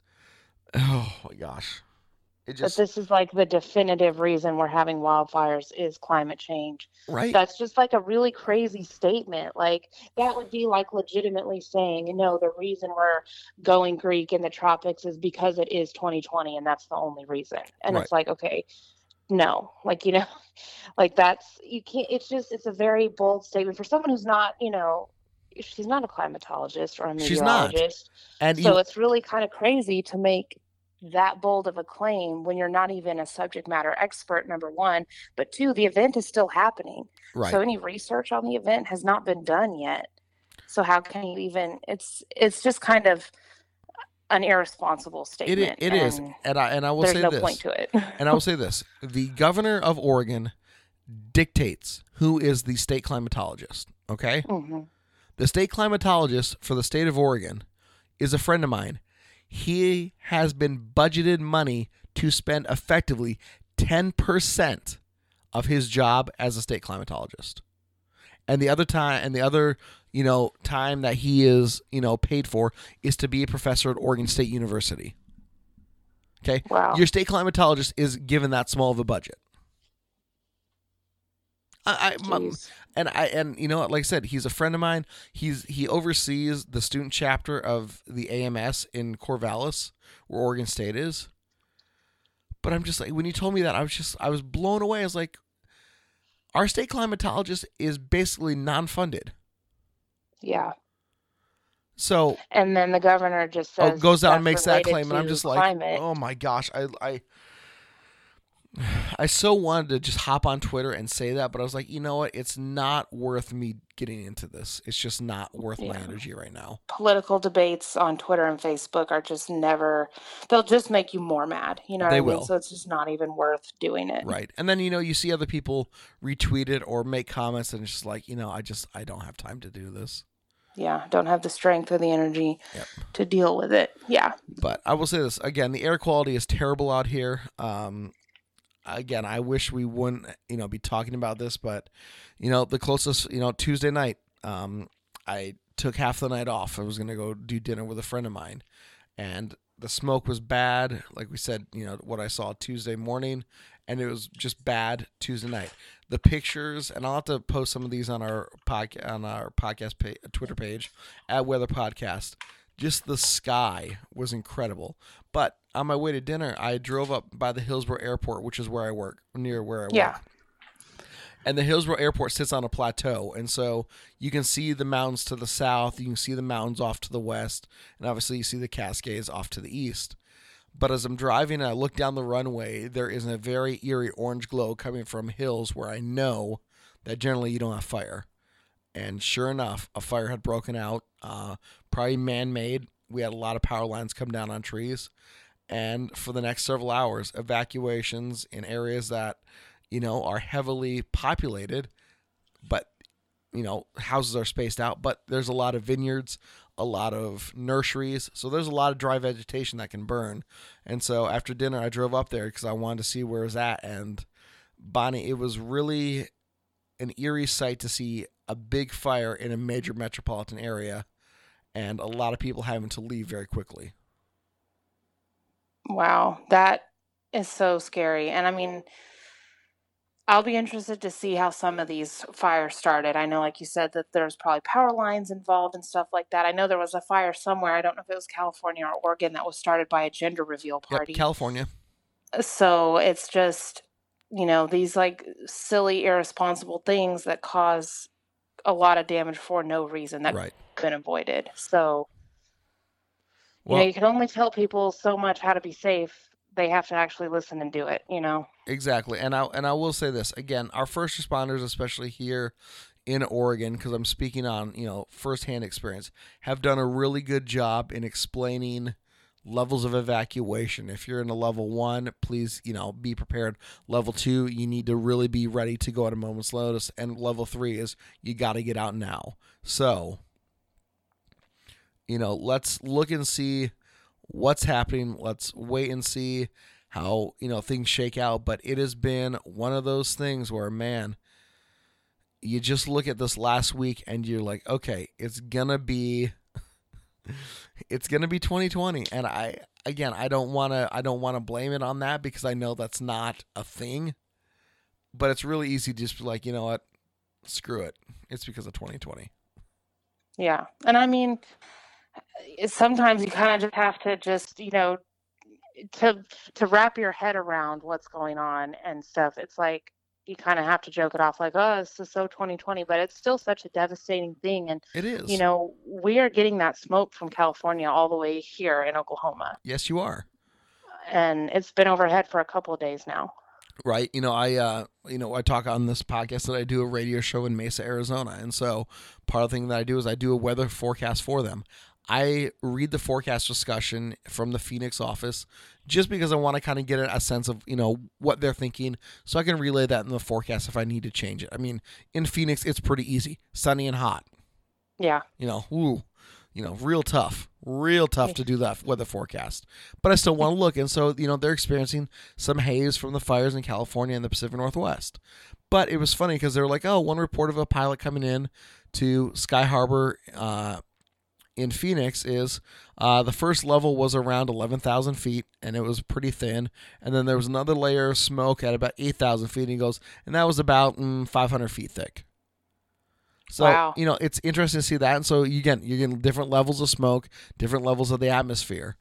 oh my gosh. It just but this is like the definitive reason we're having wildfires is climate change. right? That's just like a really crazy statement. Like that would be like legitimately saying, no, the reason we're going Greek in the tropics is because it is 2020 and that's the only reason. And Right. it's like, okay, no, like you know, (laughs) like that's you can't. It's just it's a very bold statement for someone who's not, you know, she's not a climatologist or a meteorologist She's not. and So you, it's really kind of crazy to make that bold of a claim when you're not even a subject matter expert, number one. But two, the event is still happening. right. So any research on the event has not been done yet. So how can you even it's it's just kind of an irresponsible statement. i- it is, and and I and I will There's say no this, point to it. and I will (laughs) say this: the governor of Oregon dictates who is the state climatologist. Okay, hmm the state climatologist for the state of Oregon is a friend of mine. He has been budgeted money to spend effectively ten percent of his job as a state climatologist, and the other time, and the other you know time that he is you know paid for is to be a professor at Oregon State University. Okay, Wow. your state climatologist is given that small of a budget. I, I and I and you know what, like I said, he's a friend of mine. He's he oversees the student chapter of the AMS in Corvallis, where Oregon State is. But I'm just like when you told me that, I was just I was blown away. I was like, our state climatologist is basically non-funded. yeah. So And then the governor just oh, says goes out and makes that claim, and I'm just like, climate. oh my gosh, I I I so wanted to just hop on Twitter and say that, but I was like, you know what? It's not worth me getting into this. It's just not worth my energy right now. Political debates on Twitter and Facebook are just never, they'll just make you more mad. You know what They I mean? will. So it's just not even worth doing it. Right. And then, you know, you see other people retweet it or make comments, and it's just like, you know, I just, I don't have time to do this. Yeah. Don't have the strength or the energy Yep. to deal with it. Yeah. But I will say this again: the air quality is terrible out here. Um, again, I wish we wouldn't, you know, be talking about this, but you know, the closest, you know, Tuesday night, um, I took half the night off. I was gonna go do dinner with a friend of mine, and the smoke was bad. Like we said, you know, what I saw Tuesday morning, and it was just bad Tuesday night. The pictures, and I'll have to post some of these on our podcast on our podcast Twitter page at Weather Podcast. Just the sky was incredible. But on my way to dinner, I drove up by the Hillsboro Airport, which is where I work, near where I work. Yeah. And the Hillsboro Airport sits on a plateau, and so you can see the mountains to the south, you can see the mountains off to the west, and obviously you see the Cascades off to the east. But as I'm driving and I look down the runway, there is a very eerie orange glow coming from hills where I know that generally you don't have fire. And sure enough, a fire had broken out, uh, probably man made. We had a lot of power lines come down on trees. And for the next several hours, evacuations in areas that, you know, are heavily populated, but, you know, houses are spaced out. But there's a lot of vineyards, a lot of nurseries. So there's a lot of dry vegetation that can burn. And so after dinner, I drove up there because I wanted to see where it was at. And Bonnie, it was really an eerie sight to see a big fire in a major metropolitan area and a lot of people having to leave very quickly. Wow, that is so scary. And I mean, I'll be interested to see how some of these fires started. I know, like you said, that there's probably power lines involved and stuff like that. I know there was a fire somewhere. I don't know if it was California or Oregon that was started by a gender reveal Yep, party. California. so it's just, you know, these like silly, irresponsible things that cause a lot of damage for no reason that Right. could have been avoided. So, you know, you can only tell people so much how to be safe. They have to actually listen and do it, you know? Exactly, and I and I will say this again: our first responders, especially here in Oregon, because I'm speaking on you know firsthand experience, have done a really good job in explaining levels of evacuation. If you're in a level one, please you know be prepared. Level two, you need to really be ready to go at a moment's notice, and level three is you got to get out now. So, you know, let's look and see what's happening. Let's wait and see how you know things shake out. But it has been one of those things where man you just look at this last week and you're like okay it's gonna be (laughs) it's gonna be 2020 and i again i don't want to i don't want to blame it on that because i know that's not a thing. But it's really easy to just be like you know what? Screw it. It's because of 2020 Yeah. And I mean, sometimes you kind of just have to just, you know, to to wrap your head around what's going on and stuff. It's like you kind of have to joke it off like, "Oh, this is so 2020," but it's still such a devastating thing and it is you know, we are getting that smoke from California all the way here in Oklahoma. yes you are And it's been overhead for a couple of days now. right you know i uh you know i talk on this podcast that i do a radio show in mesa arizona and so part of the thing that i do is i do a weather forecast for them i read the forecast discussion from the phoenix office just because i want to kind of get a sense of you know what they're thinking so i can relay that in the forecast if i need to change it i mean in phoenix it's pretty easy sunny and hot Yeah. you know, ooh, you know, real tough, real tough to do that weather forecast. But I still want to look, and so you know, they're experiencing some haze from the fires in California and the Pacific Northwest. But it was funny because they were like, oh, one report of a pilot coming in to Sky Harbor uh, in Phoenix is uh, the first level was around 11,000 feet and it was pretty thin. And then there was another layer of smoke at about 8,000 feet. And he goes, and that was about mm, 500 feet thick. So, Wow. you know, it's interesting to see that. And so, you get, you're getting different levels of smoke, different levels of the atmosphere.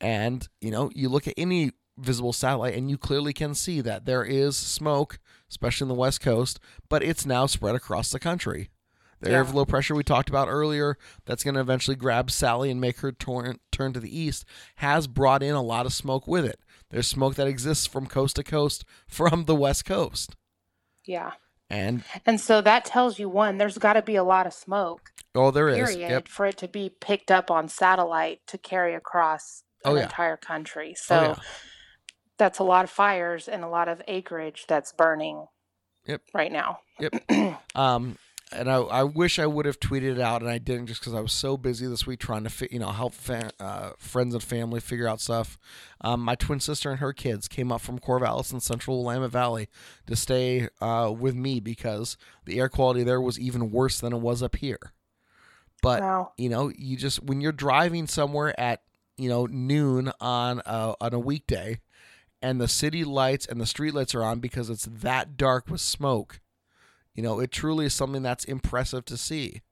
And, you know, you look at any visible satellite and you clearly can see that there is smoke, especially in the West Coast, but it's now spread across the country. The area of low pressure we talked about earlier, that's going to eventually grab Sally and make her turn turn to the east, has brought in a lot of smoke with it. There's smoke that exists from coast to coast (laughs) from the west coast, Yeah. and And so that tells you one, there's got to be a lot of smoke, oh, there is. period, Yep. for it to be picked up on satellite to carry across Oh, yeah. entire country. So Oh, yeah. that's a lot of fires and a lot of acreage that's burning Yep. right now. Yep. (clears throat) um, and I, I wish I would have tweeted it out, and I didn't just because I was so busy this week trying to, fi- you know, help fa- uh, friends and family figure out stuff. Um, my twin sister and her kids came up from Corvallis in Central Willamette Valley to stay uh, with me because the air quality there was even worse than it was up here. But Wow. you know, you just when you're driving somewhere at you know noon on a, on a weekday, and the city lights and the street lights are on because it's that dark with smoke. You know, it truly is something that's impressive to see.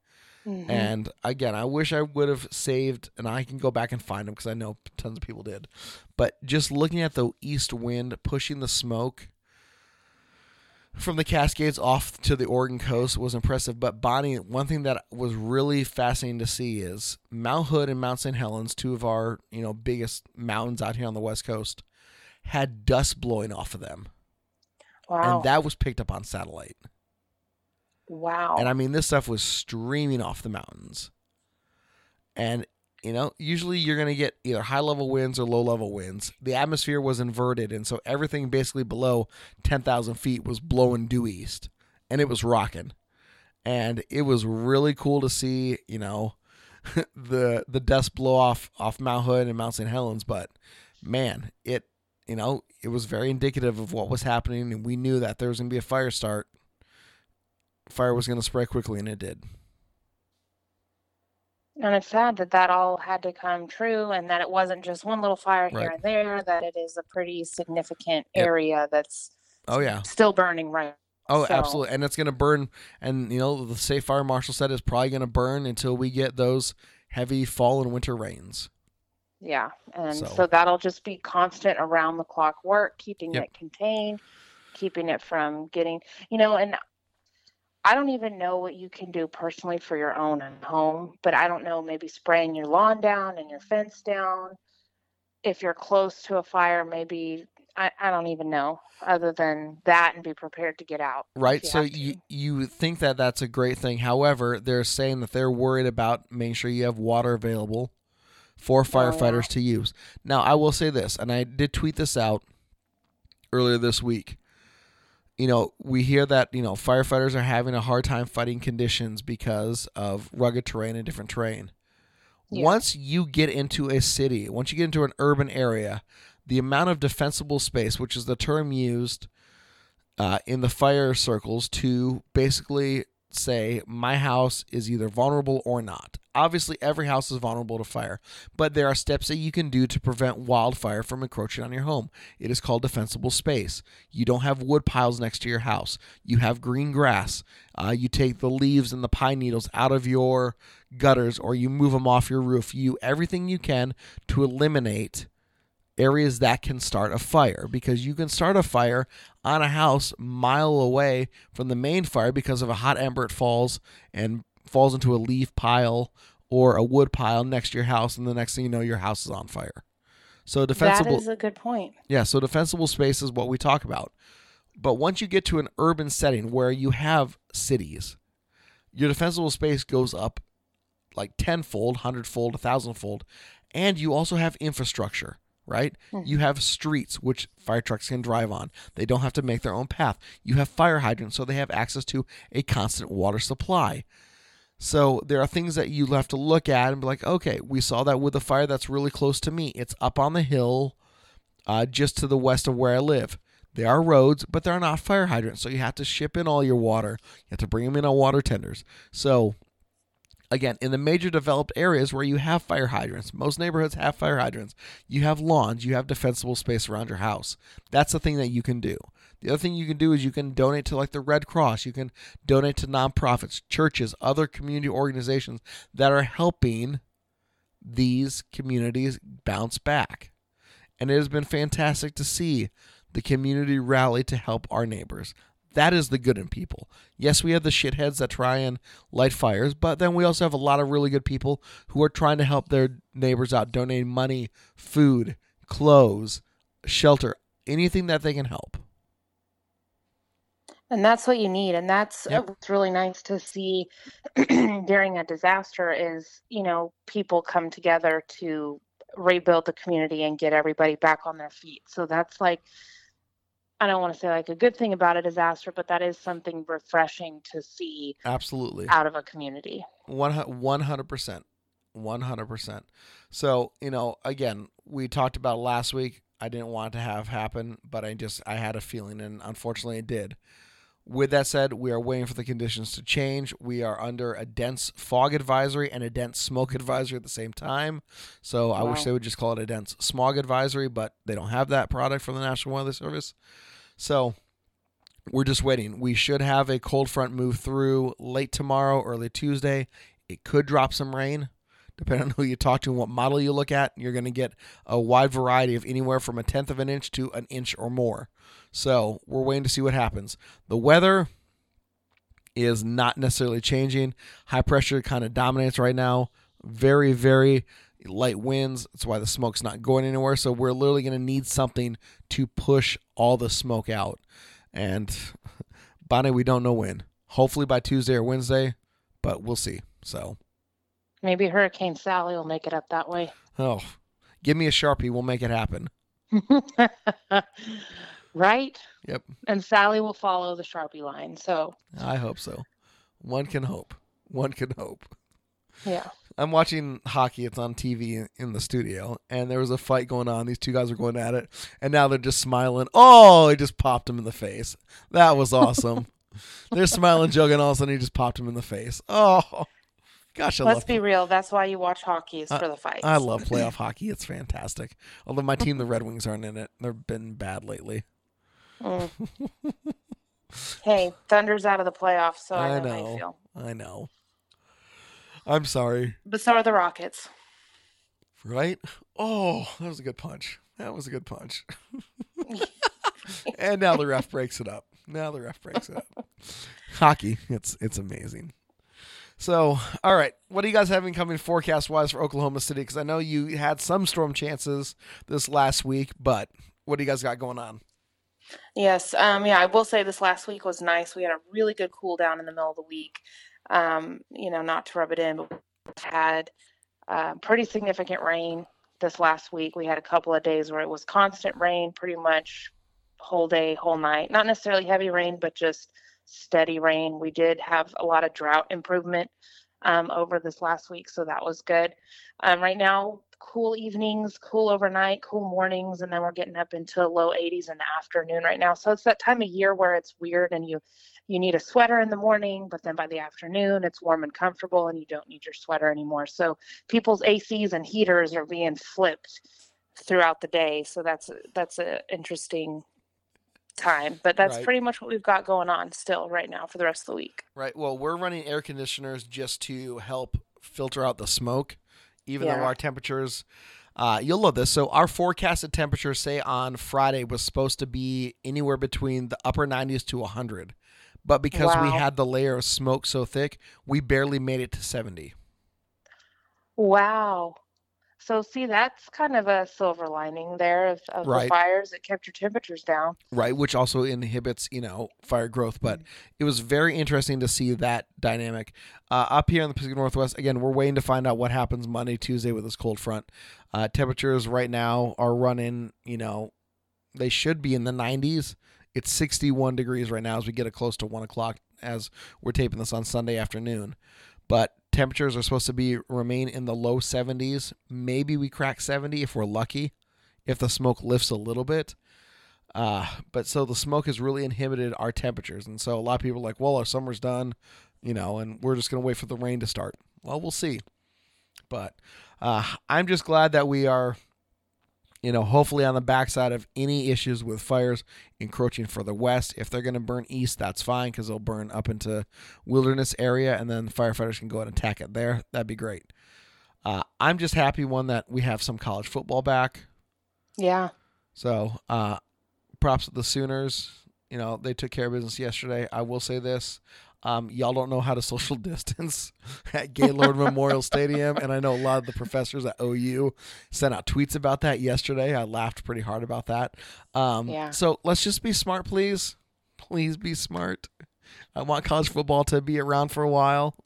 Mhm. And again, I wish I would have saved, and I can go back and find them because I know tons of people did. But just looking at the east wind pushing the smoke from the Cascades off to the Oregon coast was impressive. But Bonnie, one thing that was really fascinating to see is Mount Hood and Mount St. Helens, two of our you know biggest mountains out here on the west coast, had dust blowing off of them, wow. and that was picked up on satellite. Wow. And I mean, this stuff was streaming off the mountains. And, you know, usually you're going to get either high level winds or low level winds. The atmosphere was inverted. And so everything basically below 10,000 feet was blowing due east. And it was rocking. And it was really cool to see, you know, (laughs) the the dust blow off off Mount Hood and Mount St. Helens. But man, it, you know, it was very indicative of what was happening. And we knew that there was going to be a fire start fire was going to spread quickly, and it did. And it's sad that that all had to come true and that it wasn't just one little fire here Right. and there, that it is a pretty significant Yep. area that's Oh yeah. still burning right. Oh, So- absolutely. And it's going to burn. And you know, the safe fire marshal said it's probably going to burn until we get those heavy fall and winter rains. Yeah. And So- so, that'll just be constant around the clock work, keeping Yep. it contained, keeping it from getting, you know, and I don't even know what you can do personally for your own home, but I don't know, maybe spraying your lawn down and your fence down. If you're close to a fire, maybe I, I don't even know other than that and be prepared to get out. Right. you So to. you you think that that's a great thing. However, they're saying that they're worried about making sure you have water available for oh, firefighters to use. Now, I will say this, and I did tweet this out earlier this week. You know, we hear that, you know, firefighters are having a hard time fighting conditions because of rugged terrain and different terrain. Yeah. Once you get into a city, once you get into an urban area, the amount of defensible space, which is the term used uh, in the fire circles to basically say my house is either vulnerable or not. Obviously, every house is vulnerable to fire, but there are steps that you can do to prevent wildfire from encroaching on your home. It is called defensible space. You don't have wood piles next to your house. You have green grass. Uh, you take the leaves and the pine needles out of your gutters, or you move them off your roof. You everything you can to eliminate areas that can start a fire because you can start a fire on a house mile away from the main fire because of a hot ember it falls and falls into a leaf pile or a wood pile next to your house and the next thing you know your house is on fire so that defensible is a good point. yeah, so defensible space is what we talk about. But once you get to an urban setting where you have cities, your defensible space goes up like tenfold, hundredfold, a thousandfold, and you also have infrastructure, right? You have streets which fire trucks can drive on. They don't have to make their own path. You have fire hydrants, so they have access to a constant water supply. So there are things that you have to look at and be like, okay, we saw that with the fire that's really close to me. It's up on the hill uh, just to the west of where I live. There are roads, but there are not fire hydrants. So you have to ship in all your water. You have to bring them in on water tenders. So, again, in the major developed areas where you have fire hydrants, most neighborhoods have fire hydrants. You have lawns, you have defensible space around your house. That's the thing that you can do. The other thing you can do is you can donate to like the Red Cross, you can donate to nonprofits, churches, other community organizations that are helping these communities bounce back. And it has been fantastic to see the community rally to help our neighbors. That is the good in people. Yes, we have the shitheads that try and light fires, but then we also have a lot of really good people who are trying to help their neighbors out, donating money, food, clothes, shelter, anything that they can help. And that's what you need. And that's Yep. Uh, what's really nice to see (clears throat) during a disaster is, you know, people come together to rebuild the community and get everybody back on their feet. So that's like, I don't want to say like a good thing about a disaster, but that is something refreshing to see Absolutely. out of a community. One one hundred percent, one hundred percent. So you know, again, we talked about last week. I didn't want to have happen, but I just I had a feeling, and unfortunately, it did. With that said, we are waiting for the conditions to change. We are under a dense fog advisory and a dense smoke advisory at the same time. So I wish they would just call it a dense smog advisory, but they don't have that product from the National Weather Service. So we're just waiting. We should have a cold front move through late tomorrow, early Tuesday. It could drop some rain, depending on who you talk to and what model you look at. You're going to get a wide variety of anywhere from a tenth of an inch to an inch or more. So we're waiting to see what happens. The weather is not necessarily changing. High pressure kind of dominates right now. Very, very light winds. That's why the smoke's not going anywhere. So we're literally going to need something to push all the smoke out. And (laughs) Bonnie, we don't know when. Hopefully by Tuesday or Wednesday, but we'll see. So, Maybe Hurricane Sally will make it up that way. oh, give me a sharpie. We'll make it happen. (laughs) right? Yep, And Sally will follow the Sharpie line. So, I hope so. One can hope. One can hope. yeah. I'm watching hockey. It's on TV in- the studio, and there was a fight going on. These two guys were going at it, and now they're just smiling. Oh, he just popped him in the face. That was awesome. (laughs) they're smiling, joking. All of a sudden, he just popped him in the face. Oh, gosh, I love. Let's be real. That's why you watch hockey is for the fights. I love (laughs) playoff hockey. It's fantastic. Although my team, the Red Wings, aren't in it. They've been bad lately. Mm. hey, Thunder's out of the playoffs, so I, I know, how you feel. I know. I'm sorry. But so are the Rockets. Right? Oh, that was a good punch. That was a good punch. (laughs) and now the ref breaks it up. Now the ref breaks it up. Hockey, it's it's amazing. So, all right, what do you guys having coming forecast wise for Oklahoma City? Because I know you had some storm chances this last week, but what do you guys got going on? Yes, um, yeah, I will say this last week was nice. We had a really good cool down in the middle of the week. Um, you know, not to rub it in, but we had uh, pretty significant rain this last week. We had a couple of days where it was constant rain, pretty much whole day, whole night. Not necessarily heavy rain, but just steady rain. We did have a lot of drought improvement um, over this last week, so that was good. Um, right now, cool evenings, cool overnight, cool mornings, and then we're getting up into low 80s in the afternoon right now. So it's that time of year where it's weird and you you need a sweater in the morning, but then by the afternoon it's warm and comfortable and you don't need your sweater anymore. So people's ACs and heaters are being flipped throughout the day. So that's that's an interesting time, but that's Right. pretty much what we've got going on still right now for the rest of the week. Right. Well, we're running air conditioners just to help filter out the smoke, even though our temperatures. Uh, you'll love this. So our forecasted temperature, say on Friday, was supposed to be anywhere between the upper 90s to 100, but because we had the layer of smoke so thick, we barely made it to 70. Wow. So see, that's kind of a silver lining there of, of Right. the fires. It kept your temperatures down. Right, which also inhibits, you know, fire growth. But it was very interesting to see that dynamic. Uh, up here in the Pacific Northwest, again, we're waiting to find out what happens Monday, Tuesday with this cold front. Uh, temperatures right now are running, you know, they should be in the 90s. It's 61 degrees right now as we get it close to 1 o'clock as we're taping this on Sunday afternoon. But temperatures are supposed to be remain in the low 70s. Maybe we crack 70 if we're lucky, if the smoke lifts a little bit. Uh, but so the smoke has really inhibited our temperatures. And so a lot of people are like, well, our summer's done, you know, and we're just going to wait for the rain to start. Well, we'll see. But uh, I'm just glad that we are, you know, hopefully on the backside of any issues with fires encroaching further west. If they're going to burn east, that's fine because they'll burn up into wilderness area and then firefighters can go and attack it there. That'd be great. Uh, I'm just happy, one, that we have some college football back. Yeah. So, uh, props to the Sooners. you know, they took care of business yesterday. I will say this. Um, y'all don't know how to social (laughs) distance at Gaylord Memorial Stadium, and I know a lot of the professors at OU sent out tweets about that yesterday. I laughed pretty hard about that. Um, Yeah. So let's just be smart, please. Please be smart. I want college football to be around for a while.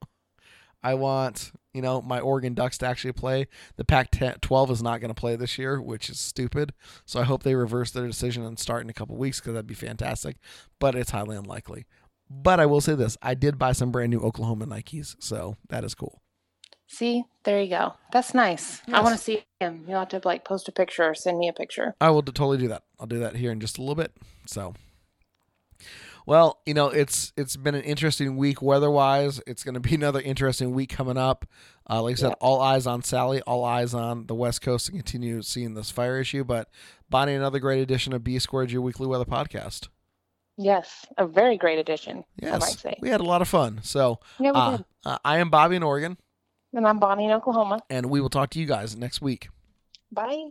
I want you know my Oregon Ducks to actually play. The Pac-12 is not going to play this year, which is stupid. So I hope they reverse their decision and start in a couple weeks because that'd be fantastic. But it's highly unlikely. But I will say this: I did buy some brand new Oklahoma Nikes, so that is cool. See, there you go. That's nice. I want to see him. You'll have to like post a picture or send me a picture. I will totally do that. I'll do that here in just a little bit. So, well, you know, it's it's been an interesting week weather-wise. It's going to be (laughs) another interesting week coming up. Uh, like I said, Yeah. all eyes on Sally, all eyes on the West Coast to continue seeing this fire issue. But Bonnie, another great edition of B Squared, your weekly weather podcast. Yes, a very great addition. I might Yes, say. we had a lot of fun. So, Yeah, we uh, did. uh, I am Bobby in Oregon, And I'm Bonnie in Oklahoma. and we will talk to you guys next week. Bye.